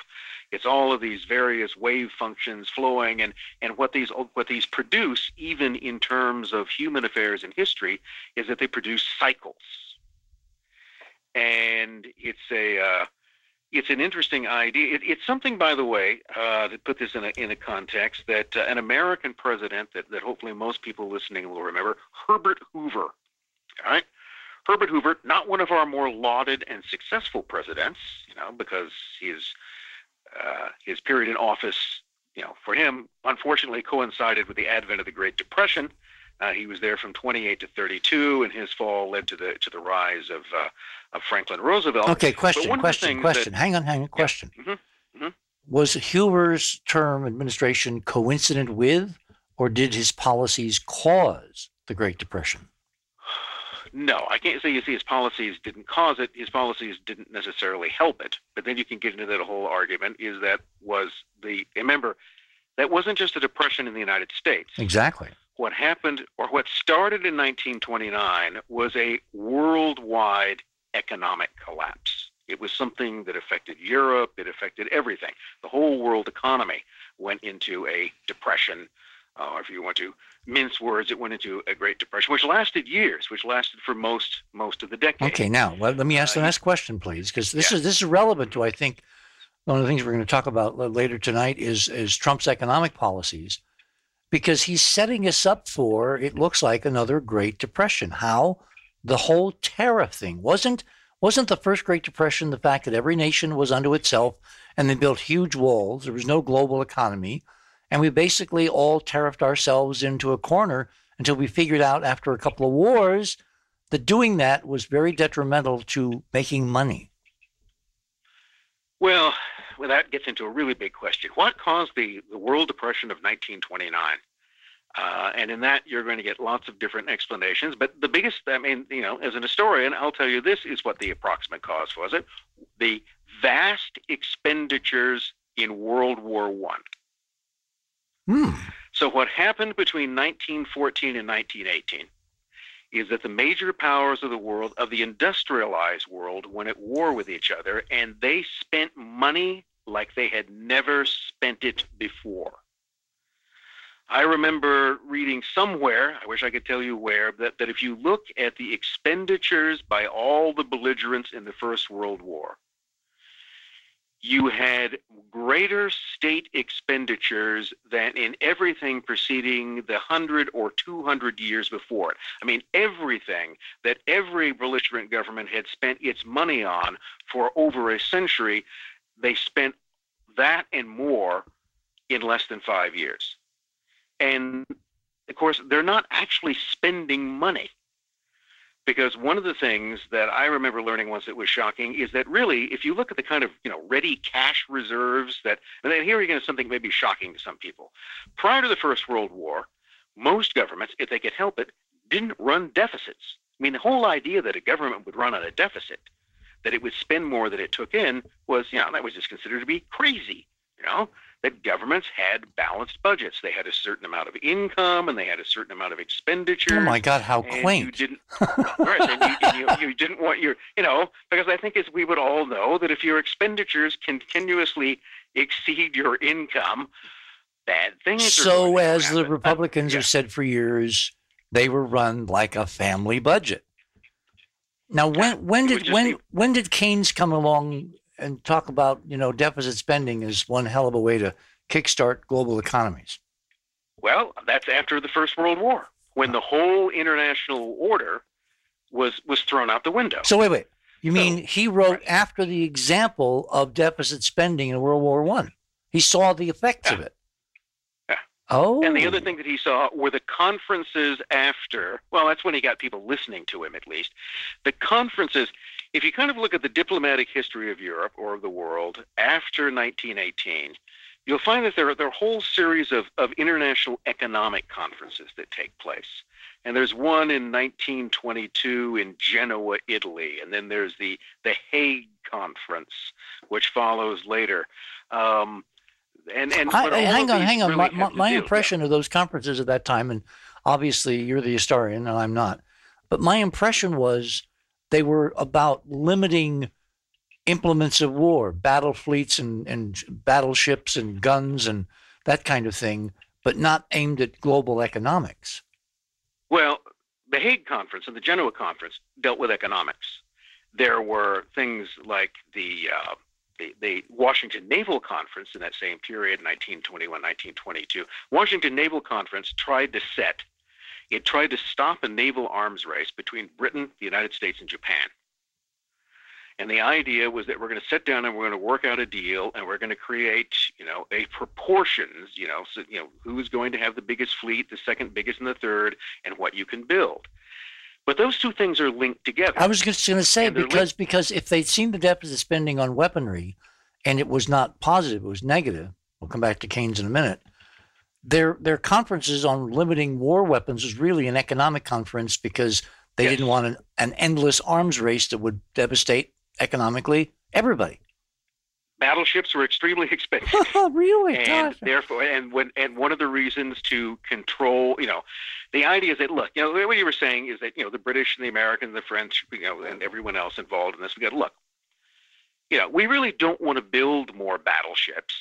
It's all of these various wave functions flowing, and and what these what these produce, even in terms of human affairs and history, is that they produce cycles. And it's a uh, it's an interesting idea. It, it's something, by the way, uh, to put this in a in a context that uh, an American president that that hopefully most people listening will remember, Herbert Hoover. All right. Herbert Hoover, not one of our more lauded and successful presidents, you know, because his uh, his period in office, you know, for him, unfortunately coincided with the advent of the Great Depression. Uh, he was there from 28 to 32, and his fall led to the to the rise of uh, of Franklin Roosevelt. Okay, question, one of the question, question. Hang on, hang on. Question. Mhm, mhm. Was Hoover's term administration coincident with, or did his policies cause the Great Depression? No, I can't say you see his policies didn't cause it. His policies didn't necessarily help it. But then you can get into that whole argument: is that was the remember that wasn't just a depression in the United States. Exactly. What happened or what started in 1929 was a worldwide economic collapse. It was something that affected Europe, it affected everything. The whole world economy went into a depression, uh, or if you want to mince words, it went into a Great Depression, which lasted years, which lasted for most most of the decade. Okay, now let, let me ask the Uh, next question, please, because this yeah. is this is relevant to I think one of the things we're going to talk about later tonight is is Trump's economic policies, because he's setting us up for it looks like another Great Depression. How the whole tariff thing wasn't wasn't the first Great Depression the fact that every nation was unto itself and they built huge walls. There was no global economy, and we basically all tariffed ourselves into a corner until we figured out after a couple of wars that doing that was very detrimental to making money. Well, well, that gets into a really big question. What caused the, the World Depression of 1929? Uh, and in that, you're going to get lots of different explanations. But the biggest, I mean, you know, as an historian, I'll tell you this is what the approximate cause was it the vast expenditures in World War One. Hmm. So what happened between 1914 and 1918 is that the major powers of the world, of the industrialized world, went at war with each other, and they spent money like they had never spent it before. I remember reading somewhere, I wish I could tell you where, that, that if you look at the expenditures by all the belligerents in the First World War, you had greater state expenditures than in everything preceding the 100 or 200 years before it. I mean, everything that every belligerent government had spent its money on for over a century, they spent that and more in less than five years. And of course, they're not actually spending money. Because one of the things that I remember learning once that was shocking is that really, if you look at the kind of you know ready cash reserves that, and then here again is something maybe shocking to some people. Prior to the First World War, most governments, if they could help it, didn't run deficits. I mean, the whole idea that a government would run on a deficit, that it would spend more than it took in, was you know that was just considered to be crazy. You know, that governments had balanced budgets. They had a certain amount of income and they had a certain amount of expenditure. Oh my God, how quaint! You didn't, right, and you, and you, you didn't want your, you know, because I think as we would all know that if your expenditures continuously exceed your income, bad things. are So, as the happen. Republicans yeah. have said for years, they were run like a family budget. Now, when when did when when did Keynes come along and talk about you know deficit spending as one hell of a way to kickstart global economies? Well, that's after the First World War, when the whole international order was was thrown out the window. So wait, wait. You mean he wrote right. after the example of deficit spending in World War One? He saw the effects of it. Oh. And the other thing that he saw were the conferences after. Well, that's when he got people listening to him, at least. The conferences. If you kind of look at the diplomatic history of Europe or of the world after 1918, you'll find that there are, there are a whole series of, of international economic conferences that take place. And there's one in 1922 in Genoa, Italy, and then there's the the Hague Conference, which follows later. Um, and and I, hang on, hang on. really My, my, my impression of those conferences at that time, and obviously you're the historian and I'm not, but my impression was they were about limiting implements of war, battle fleets and, and battleships and guns and that kind of thing, but not aimed at global economics. Well, the Hague Conference and the Genoa Conference dealt with economics. There were things like the, uh, the Washington Naval Conference in that same period, 1921, 1922. Washington Naval Conference tried to set, it tried to stop a naval arms race between Britain, the United States, and Japan. And the idea was that we're going to sit down and we're going to work out a deal and we're going to create, you know, a proportions, you know, so, you know, who's going to have the biggest fleet, the second biggest and the third, and what you can build. But those two things are linked together. I was just going to say because because if they'd seen the deficit spending on weaponry, and it was not positive, it was negative. We'll come back to Keynes in a minute. Their their conferences on limiting war weapons was really an economic conference because they Yes. didn't want an, an endless arms race that would devastate economically everybody. Battleships were extremely expensive. Oh, really? and therefore, and when and one of the reasons to control, you know, the idea is that look, you know, what you were saying is that you know the British and the Americans, the French, you know, and everyone else involved in this, we got to look. You know, we really don't want to build more battleships,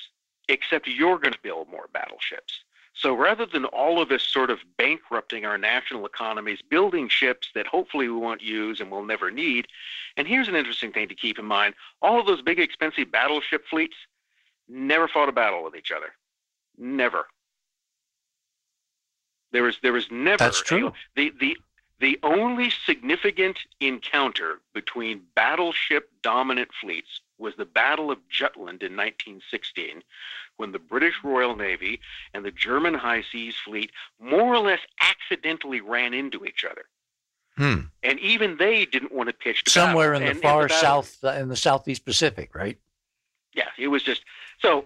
except you're going to build more battleships. So rather than all of us sort of bankrupting our national economies, building ships that hopefully we won't use and we'll never need, and here's an interesting thing to keep in mind: all of those big, expensive battleship fleets never fought a battle with each other. Never. There was there was never That's true. the the the only significant encounter between battleship dominant fleets was the Battle of Jutland in 1916, when the British Royal Navy and the German High Seas Fleet more or less accidentally ran into each other. Hmm. And even they didn't want to pitch to Somewhere battle. in the And- and far south, uh, in the southeast Pacific, right? Yeah, it was just so.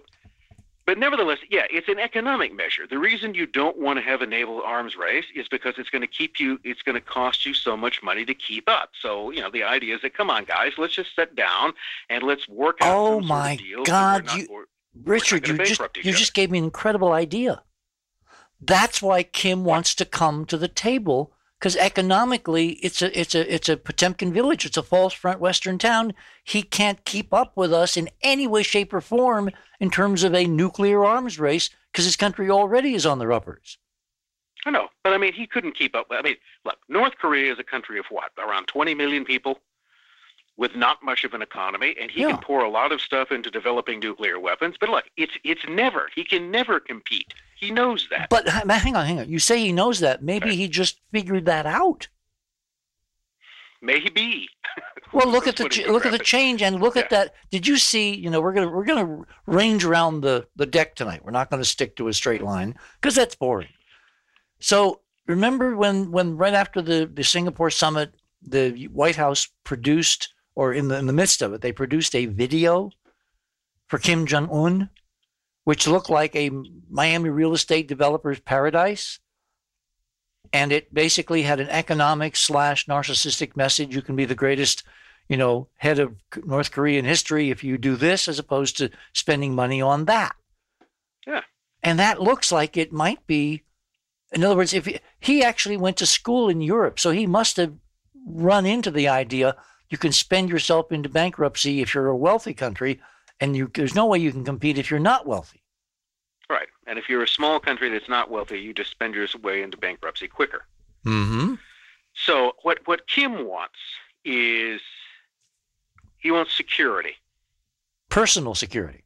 But nevertheless, yeah, it's an economic measure. The reason you don't want to have a naval arms race is because it's going to keep you, it's going to cost you so much money to keep up. So, you know, the idea is that, come on, guys, let's just sit down and let's work out Oh, some sort my of deal. God, not- you- Richard, you just you other. just gave me an incredible idea. That's why Kim wants to come to the table because economically it's a it's a it's a Potemkin village. It's a false front western town. He can't keep up with us in any way, shape, or form in terms of a nuclear arms race because his country already is on the uppers. I know, but I mean, he couldn't keep up. I mean, look, North Korea is a country of what? Around 20 million people with not much of an economy, and he Yeah. can pour a lot of stuff into developing nuclear weapons. But look, it's it's never. He can never compete. He knows that. But hang on, hang on. You say he knows that. Maybe Right. he just figured that out. Maybe. Well, look at the ch- look at the change and look Yeah. at that. Did you see? You know, we're gonna we're gonna range around the the deck tonight. We're not going to stick to a straight line because that's boring. So remember when when right after the the Singapore summit, the White House produced, or in the in the midst of it, they produced a video for Kim Jong Un, which looked like a Miami real estate developer's paradise. And it basically had an economic slash narcissistic message. You can be the greatest, you know, head of North Korean history if you do this, as opposed to spending money on that. Yeah. And that looks like it might be, in other words, if he, he actually went to school in Europe, so he must have run into the idea you can spend yourself into bankruptcy if you're a wealthy country, and you, there's no way you can compete if you're not wealthy. Right. And if you're a small country that's not wealthy, you just spend your way into bankruptcy quicker. Mm-hmm. So what what Kim wants is he wants security. Personal security.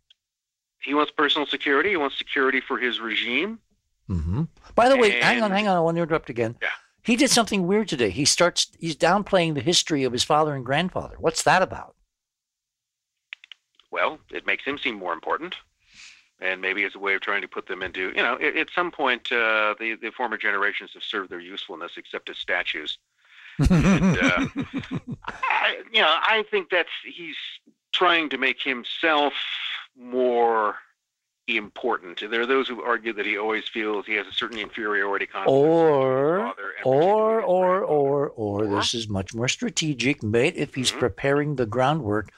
He wants personal security. He wants security for his regime. Mm-hmm. By the way, hang on, hang on. I want to interrupt again. Yeah. He did something weird today. He starts, he's downplaying the history of his father and grandfather. What's that about? Well, it makes him seem more important. And maybe it's a way of trying to put them into, you know, at, at some point, uh, the, the former generations have served their usefulness except as statues. and, uh, I, you know, I think that's, he's trying to make himself more important. There are those who argue that he always feels he has a certain inferiority complex. or, or, or, or, or, this is much more strategic, mate, if he's Mhm. preparing the groundwork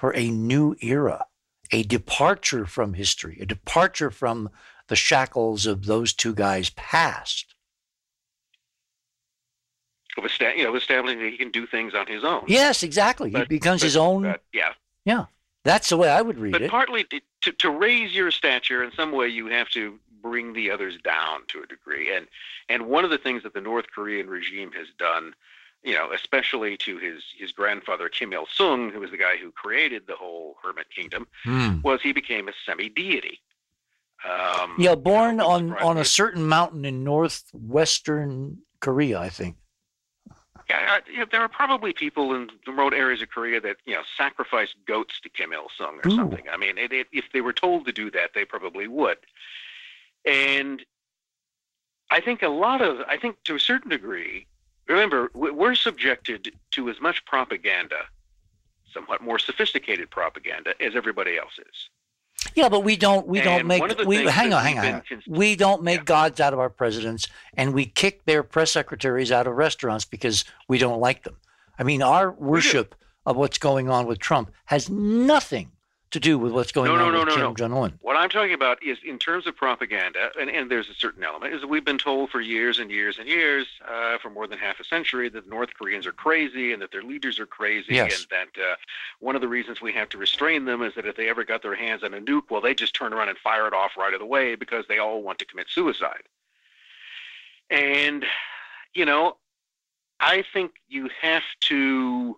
for a new era, a departure from history, a departure from the shackles of those two guys past. of esta- you know, establishing that he can do things on his own. Yes, exactly. he becomes but- his own. but, yeah, that's the way I would read but it. partly to, to, to raise your stature in some way, you have to bring the others down to a degree. And and one of the things that the North Korean regime has done, you know, especially to his his grandfather Kim Il Sung, who was the guy who created the whole hermit kingdom, Hmm. was he became a semi deity. Um, Yeah, born wouldn't on on a certain mountain in northwestern Korea, I think. Yeah, uh, yeah, there are probably people in remote areas of Korea that you know sacrifice goats to Kim Il Sung or Ooh. something. I mean, it, it, if they were told to do that, they probably would. And I think a lot of, I think to a certain degree, remember we- we're subjected to as much propaganda, somewhat more sophisticated propaganda, as everybody else is. Yeah, but we don't we don't make one of the we hang on, hang on. hang on. cons- We don't make Yeah. gods out of our presidents and we kick their press secretaries out of restaurants because we don't like them. I mean, our worship of what's going on with Trump has nothing to do with what's going No, no, on no, with no, Kim no. Jong Un. What I'm talking about is in terms of propaganda, and, and there's a certain element, is that we've been told for years and years and years, uh, for more than half a century, that the North Koreans are crazy and that their leaders are crazy, Yes. and that uh, one of the reasons we have to restrain them is that if they ever got their hands on a nuke, well, they just turn around and fire it off right away because they all want to commit suicide. And, you know, I think you have to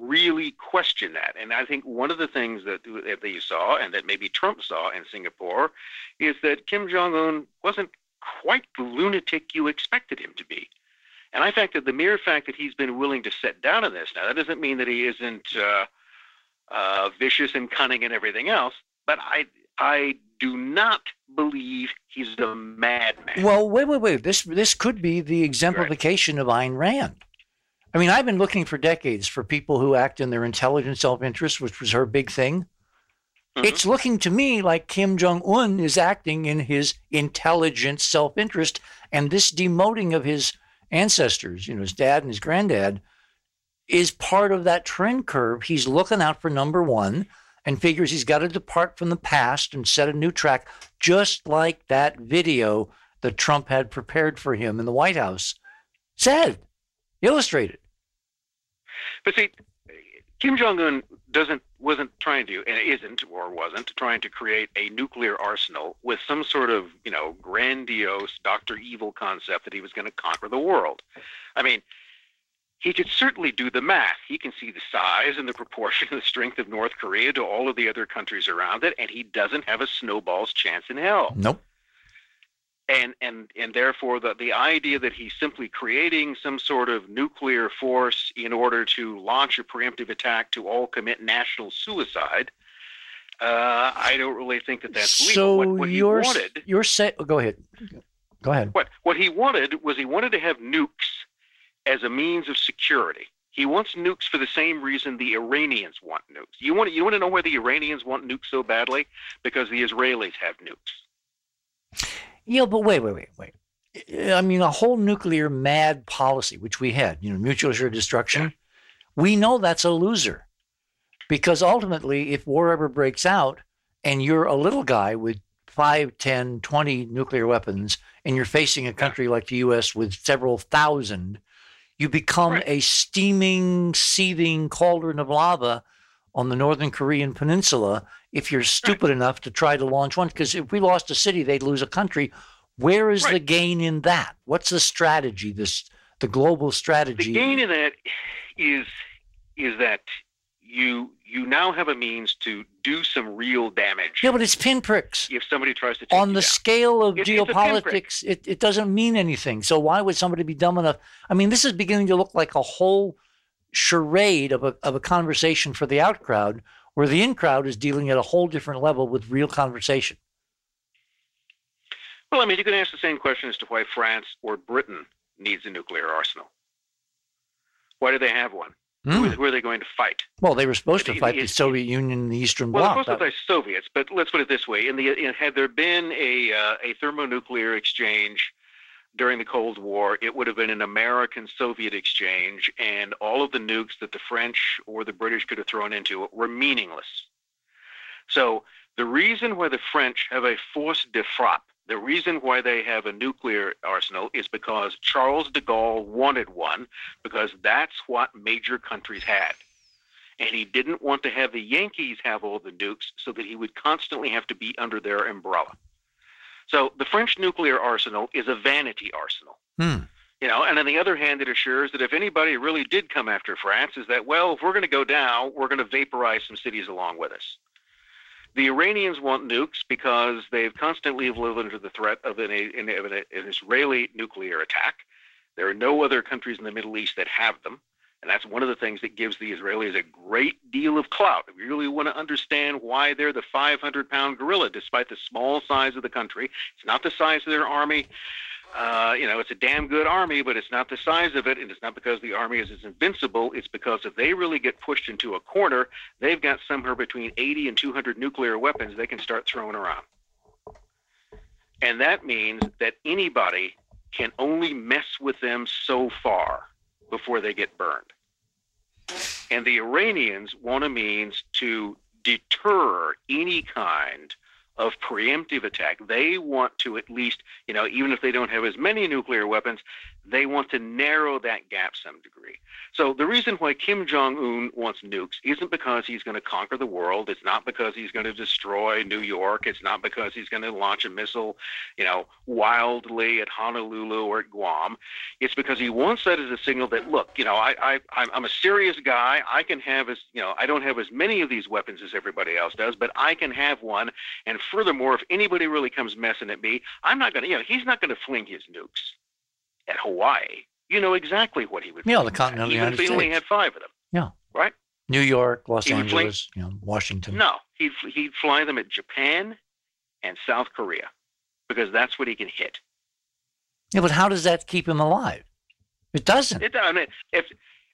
really question that. And I think one of the things that, that you saw and that maybe Trump saw in Singapore is that Kim Jong un wasn't quite the lunatic you expected him to be. And I think that the mere fact that he's been willing to sit down on this now, that doesn't mean that he isn't uh, uh, vicious and cunning and everything else, but I, I do not believe he's a madman. Well, wait, wait, wait. This this could be the exemplification of Ayn Rand. I mean, I've been looking for decades for people who act in their intelligent self-interest, which was her big thing. Mhm. It's looking to me like Kim Jong Un is acting in his intelligent self-interest, and this demoting of his ancestors, you know, his dad and his granddad, is part of that trend curve. He's looking out for number one and figures he's got to depart from the past and set a new track, just like that video that Trump had prepared for him in the White House said, illustrated. But see, Kim Jong Un doesn't wasn't trying to and isn't or wasn't trying to create a nuclear arsenal with some sort of you know grandiose Doctor Evil concept that he was going to conquer the world. I mean. He could certainly do the math. He can see the size and the proportion and the strength of North Korea to all of the other countries around it, and he doesn't have a snowball's chance in hell Nope. And and and therefore the the idea that he's simply creating some sort of nuclear force in order to launch a preemptive attack to all commit national suicide uh, I don't really think that that's legal. so What, what he you're wanted, you're say go ahead. Go ahead. what what he wanted was he wanted to have nukes as a means of security. He wants nukes for the same reason the Iranians want nukes. You want you want to know why the Iranians want nukes so badly? Because the Israelis have nukes. Yeah, but wait, wait, wait, wait. I mean, a whole nuclear mad policy, which we had, you know, mutual assured destruction, we know that's a loser. Because ultimately, if war ever breaks out and you're a little guy with 5, 10, 20 nuclear weapons and you're facing a country like the US with several thousand, you become Right. a steaming, seething cauldron of lava on the northern Korean peninsula if you're stupid enough to try to launch one. Because if we lost a city, they'd lose a country. Where is the gain in that? What's the strategy? This the global strategy. The gain in that is is that you you now have a means to do some real damage. Yeah, but it's pinpricks. If somebody tries to take On the scale of geopolitics, it, it doesn't mean anything. So why would somebody be dumb enough? I mean, this is beginning to look like a whole charade of a, of a conversation for the out crowd, where the in crowd is dealing at a whole different level with real conversation. Well, I mean, you can ask the same question as to why France or Britain needs a nuclear arsenal. Why do they have one? Who, Hmm. who are they going to fight? Well, they were supposed to fight the Soviet Union and the Eastern Well, Bloc. of course, That- with the Soviets, but let's put it this way: in the in, had there been a uh, a thermonuclear exchange during the Cold War, it would have been an American-Soviet exchange, and all of the nukes that the French or the British could have thrown into it were meaningless. So the reason why the French have a force de frappe, the reason why they have a nuclear arsenal, is because Charles de Gaulle wanted one, because that's what major countries had and he didn't want to have the Yankees have all the nukes so that he would constantly have to be under their umbrella. So the French nuclear arsenal is a vanity arsenal. Hmm. You know, and on the other hand, it assures that if anybody really did come after France, is that well, if we're going to go down, we're going to vaporize some cities along with us. The Iranians want nukes because they've constantly lived under the threat of an, an, an, an Israeli nuclear attack. There are no other countries in the Middle East that have them. And that's one of the things that gives the Israelis a great deal of clout. If you really want to understand why they're the 500 pound gorilla, despite the small size of the country, it's not the size of their army. Uh, you know, it's a damn good army, but it's not the size of it, and it's not because the army is, is invincible. It's because if they really get pushed into a corner, they've got somewhere between 80 and 200 nuclear weapons they can start throwing around. And that means that anybody can only mess with them so far before they get burned. And the Iranians want a means to deter any kind of preemptive attack. They want to at least, you know, even if they don't have as many nuclear weapons, they want to narrow that gap some degree. So the reason why Kim Jong Un wants nukes isn't because he's going to conquer the world. It's not because he's going to destroy New York. It's not because he's going to launch a missile, you know, wildly at Honolulu or at Guam. It's because he wants that as a signal that look, you know, I, I I'm, a serious guy. I can have as you know, I don't have as many of these weapons as everybody else does, but I can have one. And furthermore, if anybody really comes messing at me, I'm not going to, you know, he's not going to fling his nukes at Hawaii. You know exactly what he would. Yeah, the continental even United if he only had five of them. Yeah. Right. New York, Los He Angeles, you know, Washington. No, he'd he'd fly them at Japan and South Korea because that's what he can hit. Yeah, but how does that keep him alive? It doesn't. It, I mean, if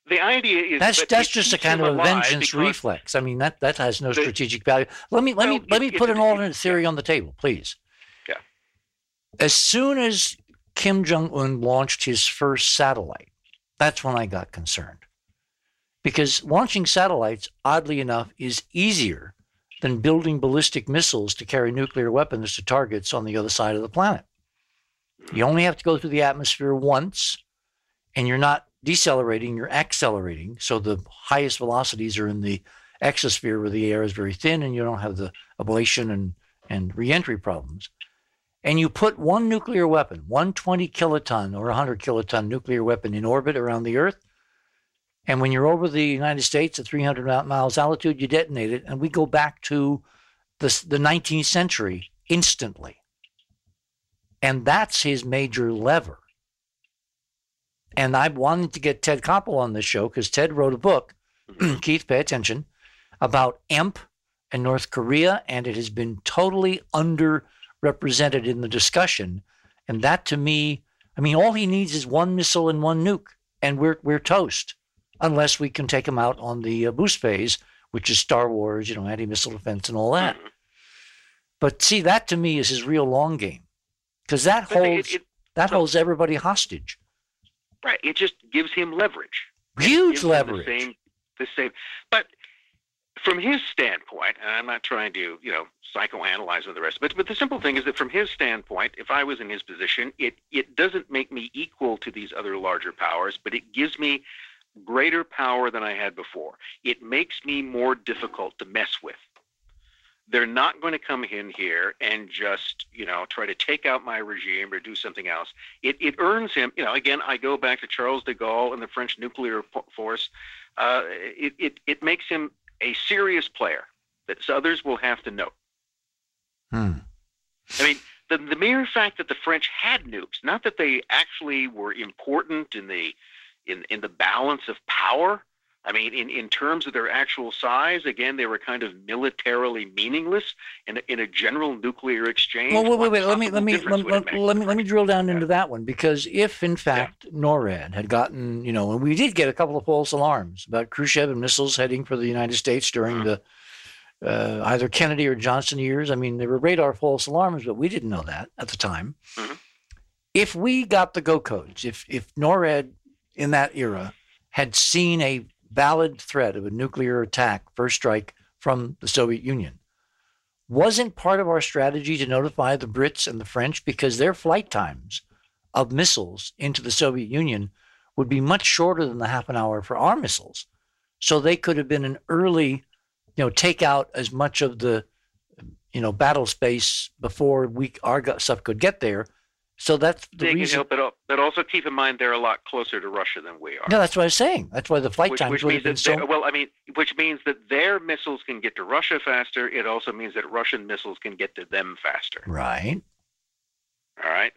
the idea is that's but that's just a kind of a vengeance reflex. I mean that that has no The- strategic value. Let me let me Well, let me it- put it- an it- alternate theory on the table, please. Yeah. As soon as Kim Jong Un launched his first satellite, that's when I got concerned. Because launching satellites, oddly enough, is easier than building ballistic missiles to carry nuclear weapons to targets on the other side of the planet. You only have to go through the atmosphere once, and you're not decelerating, you're accelerating. So the highest velocities are in the exosphere where the air is very thin and you don't have the ablation and, and reentry problems. And you put one nuclear weapon, one 20 kiloton or 100 kiloton nuclear weapon in orbit around the Earth. And when you're over the United States at 300 miles altitude, you detonate it. And we go back to the, the 19th century instantly. And that's his major lever. And I wanted to get Ted Koppel on this show because Ted wrote a book, mm-hmm. Keith, pay attention, about EMP and North Korea, and it has been totally underrepresented in the discussion. And that to me, I mean, all he needs is one missile and one nuke, and we're we're toast, unless we can take him out on the uh, boost phase, which is Star Wars, you know, anti-missile defense and all that. Mhm. But see, that to me is his real long game, because that But it- holds it- that no. holds everybody hostage. right. It just gives him leverage. Huge leverage. The same, the same. But from his standpoint, and I'm not trying to, you know, psychoanalyze the rest, but but the simple thing is that from his standpoint, if I was in his position, it it doesn't make me equal to these other larger powers, but it gives me greater power than I had before. It makes me more difficult to mess with. They're not going to come in here and just, you know, try to take out my regime or do something else. It, it earns him, you know, again, I go back to Charles de Gaulle and the French nuclear force. Uh, it, it, it makes him a serious player that others will have to know. Hmm. I mean, the, the mere fact that the French had nukes, not that they actually were important in the in, in the balance of power. I mean, in, in terms of their actual size, again, they were kind of militarily meaningless in a, in a general nuclear exchange. Well, wait, wait, wait. Let me let me let, let, let me let me drill down into Yeah. that one because if in fact NORAD had gotten, you know, and we did get a couple of false alarms about Khrushchev and missiles heading for the United States during Mhm. the uh, either Kennedy or Johnson years. I mean, there were radar false alarms, but we didn't know that at the time. Mhm. If we got the go codes, if if NORAD in that era had seen a valid threat of a nuclear attack, first strike from the Soviet Union, wasn't part of our strategy to notify the Brits and the French because their flight times of missiles into the Soviet Union would be much shorter than the half an hour for our missiles. So they could have been an early, you know, take out as much of the, you know, battle space before we our stuff could get there. So that's the They can reason. help it up, but also keep in mind they're a lot closer to Russia than we are. No, that's what I was saying. That's why the flight which, times which would means have been that so. well, I mean, which means that their missiles can get to Russia faster. It also means that Russian missiles can get to them faster. Right. All right,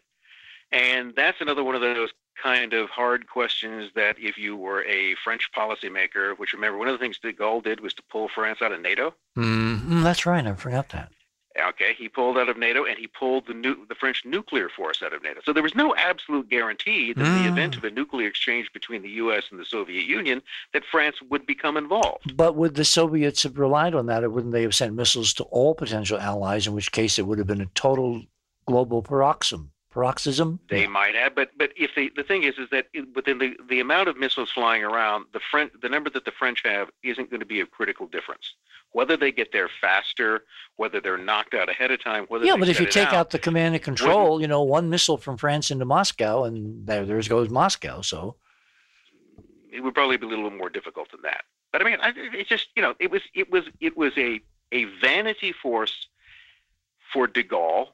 and that's another one of those kind of hard questions that if you were a French policymaker, which remember one of the things de Gaulle did was to pull France out of NATO. mm That's right. I forgot that. Okay, he pulled out of NATO and he pulled the nu- the French nuclear force out of NATO. So there was no absolute guarantee that in Mm. the event of a nuclear exchange between the U.S. and the Soviet Union, that France would become involved. But would the Soviets have relied on that, or wouldn't they have sent missiles to all potential allies? In which case, it would have been a total global paroxysm. Paroxysm. They Yeah. might have, but but if they, the thing is, is that within the, the amount of missiles flying around, the French, the number that the French have isn't going to be a critical difference. Whether they get there faster, whether they're knocked out ahead of time, whether Yeah, but if you take out, out the command and control, you know, one missile from France into Moscow, and there, there goes Moscow. So it would probably be a little more difficult than that. But I mean, I, it's just you know, it was it was it was a a vanity force for De Gaulle.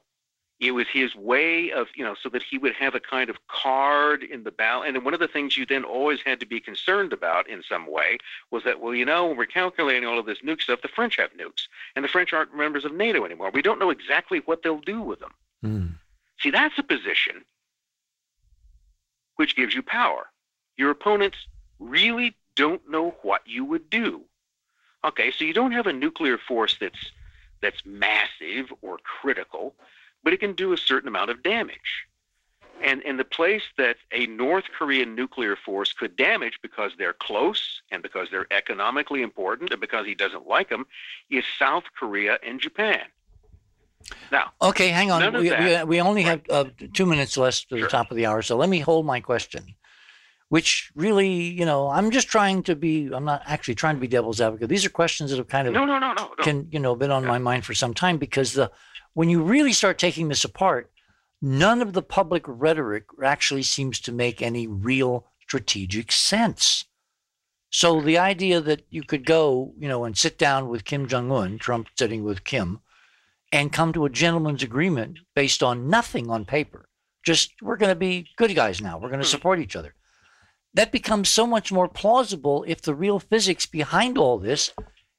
It was his way of you know, so that he would have a kind of card in the ballot. And one of the things you then always had to be concerned about in some way was that well, you know, when we're calculating all of this nuke stuff, the French have nukes, and the French aren't members of NATO anymore. We don't know exactly what they'll do with them. hmm. See, that's a position which gives you power. Your opponents really don't know what you would do. Okay, so you don't have a nuclear force that's that's massive or critical, but it can do a certain amount of damage. And and the place that a North Korean nuclear force could damage because they're close and because they're economically important and because he doesn't like them is South Korea and Japan. Now, okay, hang on. We, we, that- we only have uh, two minutes left to the top of the hour, so let me hold my question. Which really, you know, I'm just trying to be. I'm not actually trying to be devil's advocate. These are questions that have kind of no, no, no, no, no. can you know been on Yeah. my mind for some time because the when you really start taking this apart none of the public rhetoric actually seems to make any real strategic sense so the idea that you could go you know and sit down with kim jong-un trump sitting with kim and come to a gentleman's agreement based on nothing on paper just we're going to be good guys now we're going to Mhm. support each other that becomes so much more plausible if the real physics behind all this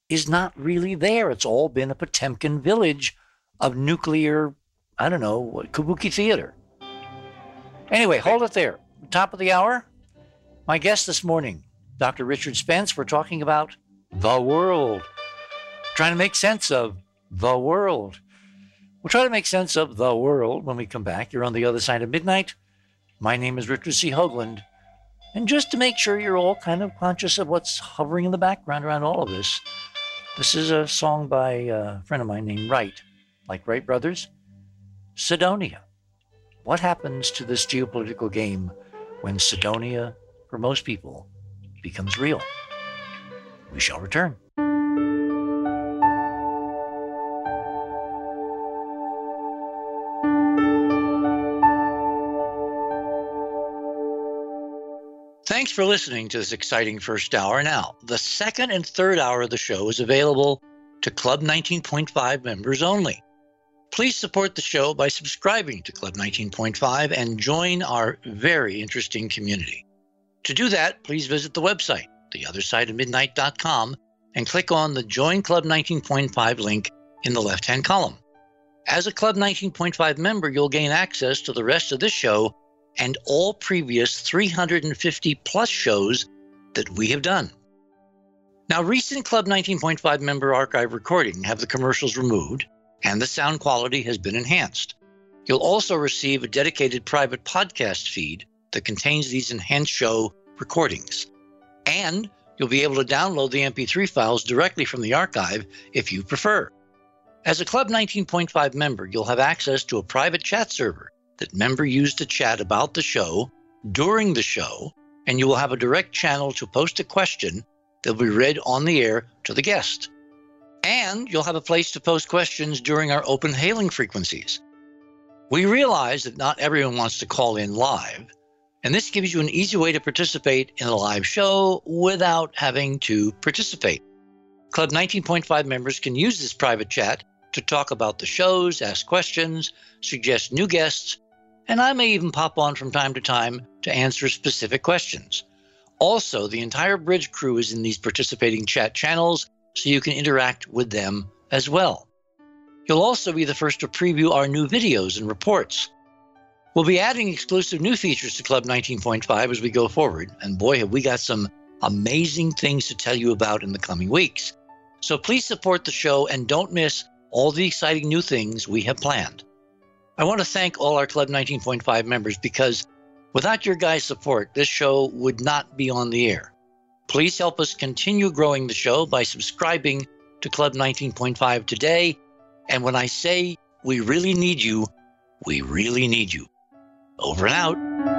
is not really there. It's all been a Potemkin village of nuclear, I don't know, kabuki theater. Anyway, hold it there. Top of the hour. My guest this morning, Dr. Richard Spence. We're talking about the world, trying to make sense of the world. We'll try to make sense of the world when we come back. You're on the other side of midnight. My name is Richard C. Hoagland. And just to make sure you're all kind of conscious of what's hovering in the background around all of this, this is a song by a friend of mine named Wright, like Wright Brothers. Cydonia. What happens to this geopolitical game when Cydonia, for most people, becomes real? We shall return. Thanks for listening to this exciting first hour. Now, the second and third hour of the show is available to Club 19.5 members only. Please support the show by subscribing to Club 19.5 and join our very interesting community. To do that, please visit the website, theothersideofmidnight.com, and click on the Join Club 19.5 link in the left hand column. As a Club 19.5 member, you'll gain access to the rest of this show and all previous 350 plus shows that we have done. Now, recent Club 19.5 member archive recording have the commercials removed and the sound quality has been enhanced. You'll also receive a dedicated private podcast feed that contains these enhanced show recordings. And you'll be able to download the MP3 files directly from the archive if you prefer. As a Club 19.5 member, you'll have access to a private chat server that member use to chat about the show during the show, and you will have a direct channel to post a question that will be read on the air to the guest. And you'll have a place to post questions during our open hailing frequencies. We realize that not everyone wants to call in live, and this gives you an easy way to participate in a live show without having to participate. Club 19.5 members can use this private chat to talk about the shows, ask questions, suggest new guests, and I may even pop on from time to time to answer specific questions. Also, the entire bridge crew is in these participating chat channels, so you can interact with them as well. You'll also be the first to preview our new videos and reports. We'll be adding exclusive new features to Club 19.5 as we go forward, and boy, have we got some amazing things to tell you about in the coming weeks. So please support the show and don't miss all the exciting new things we have planned. I want to thank all our Club 19.5 members because without your guys' support, this show would not be on the air. Please help us continue growing the show by subscribing to Club 19.5 today. And when I say we really need you, we really need you. Over and out.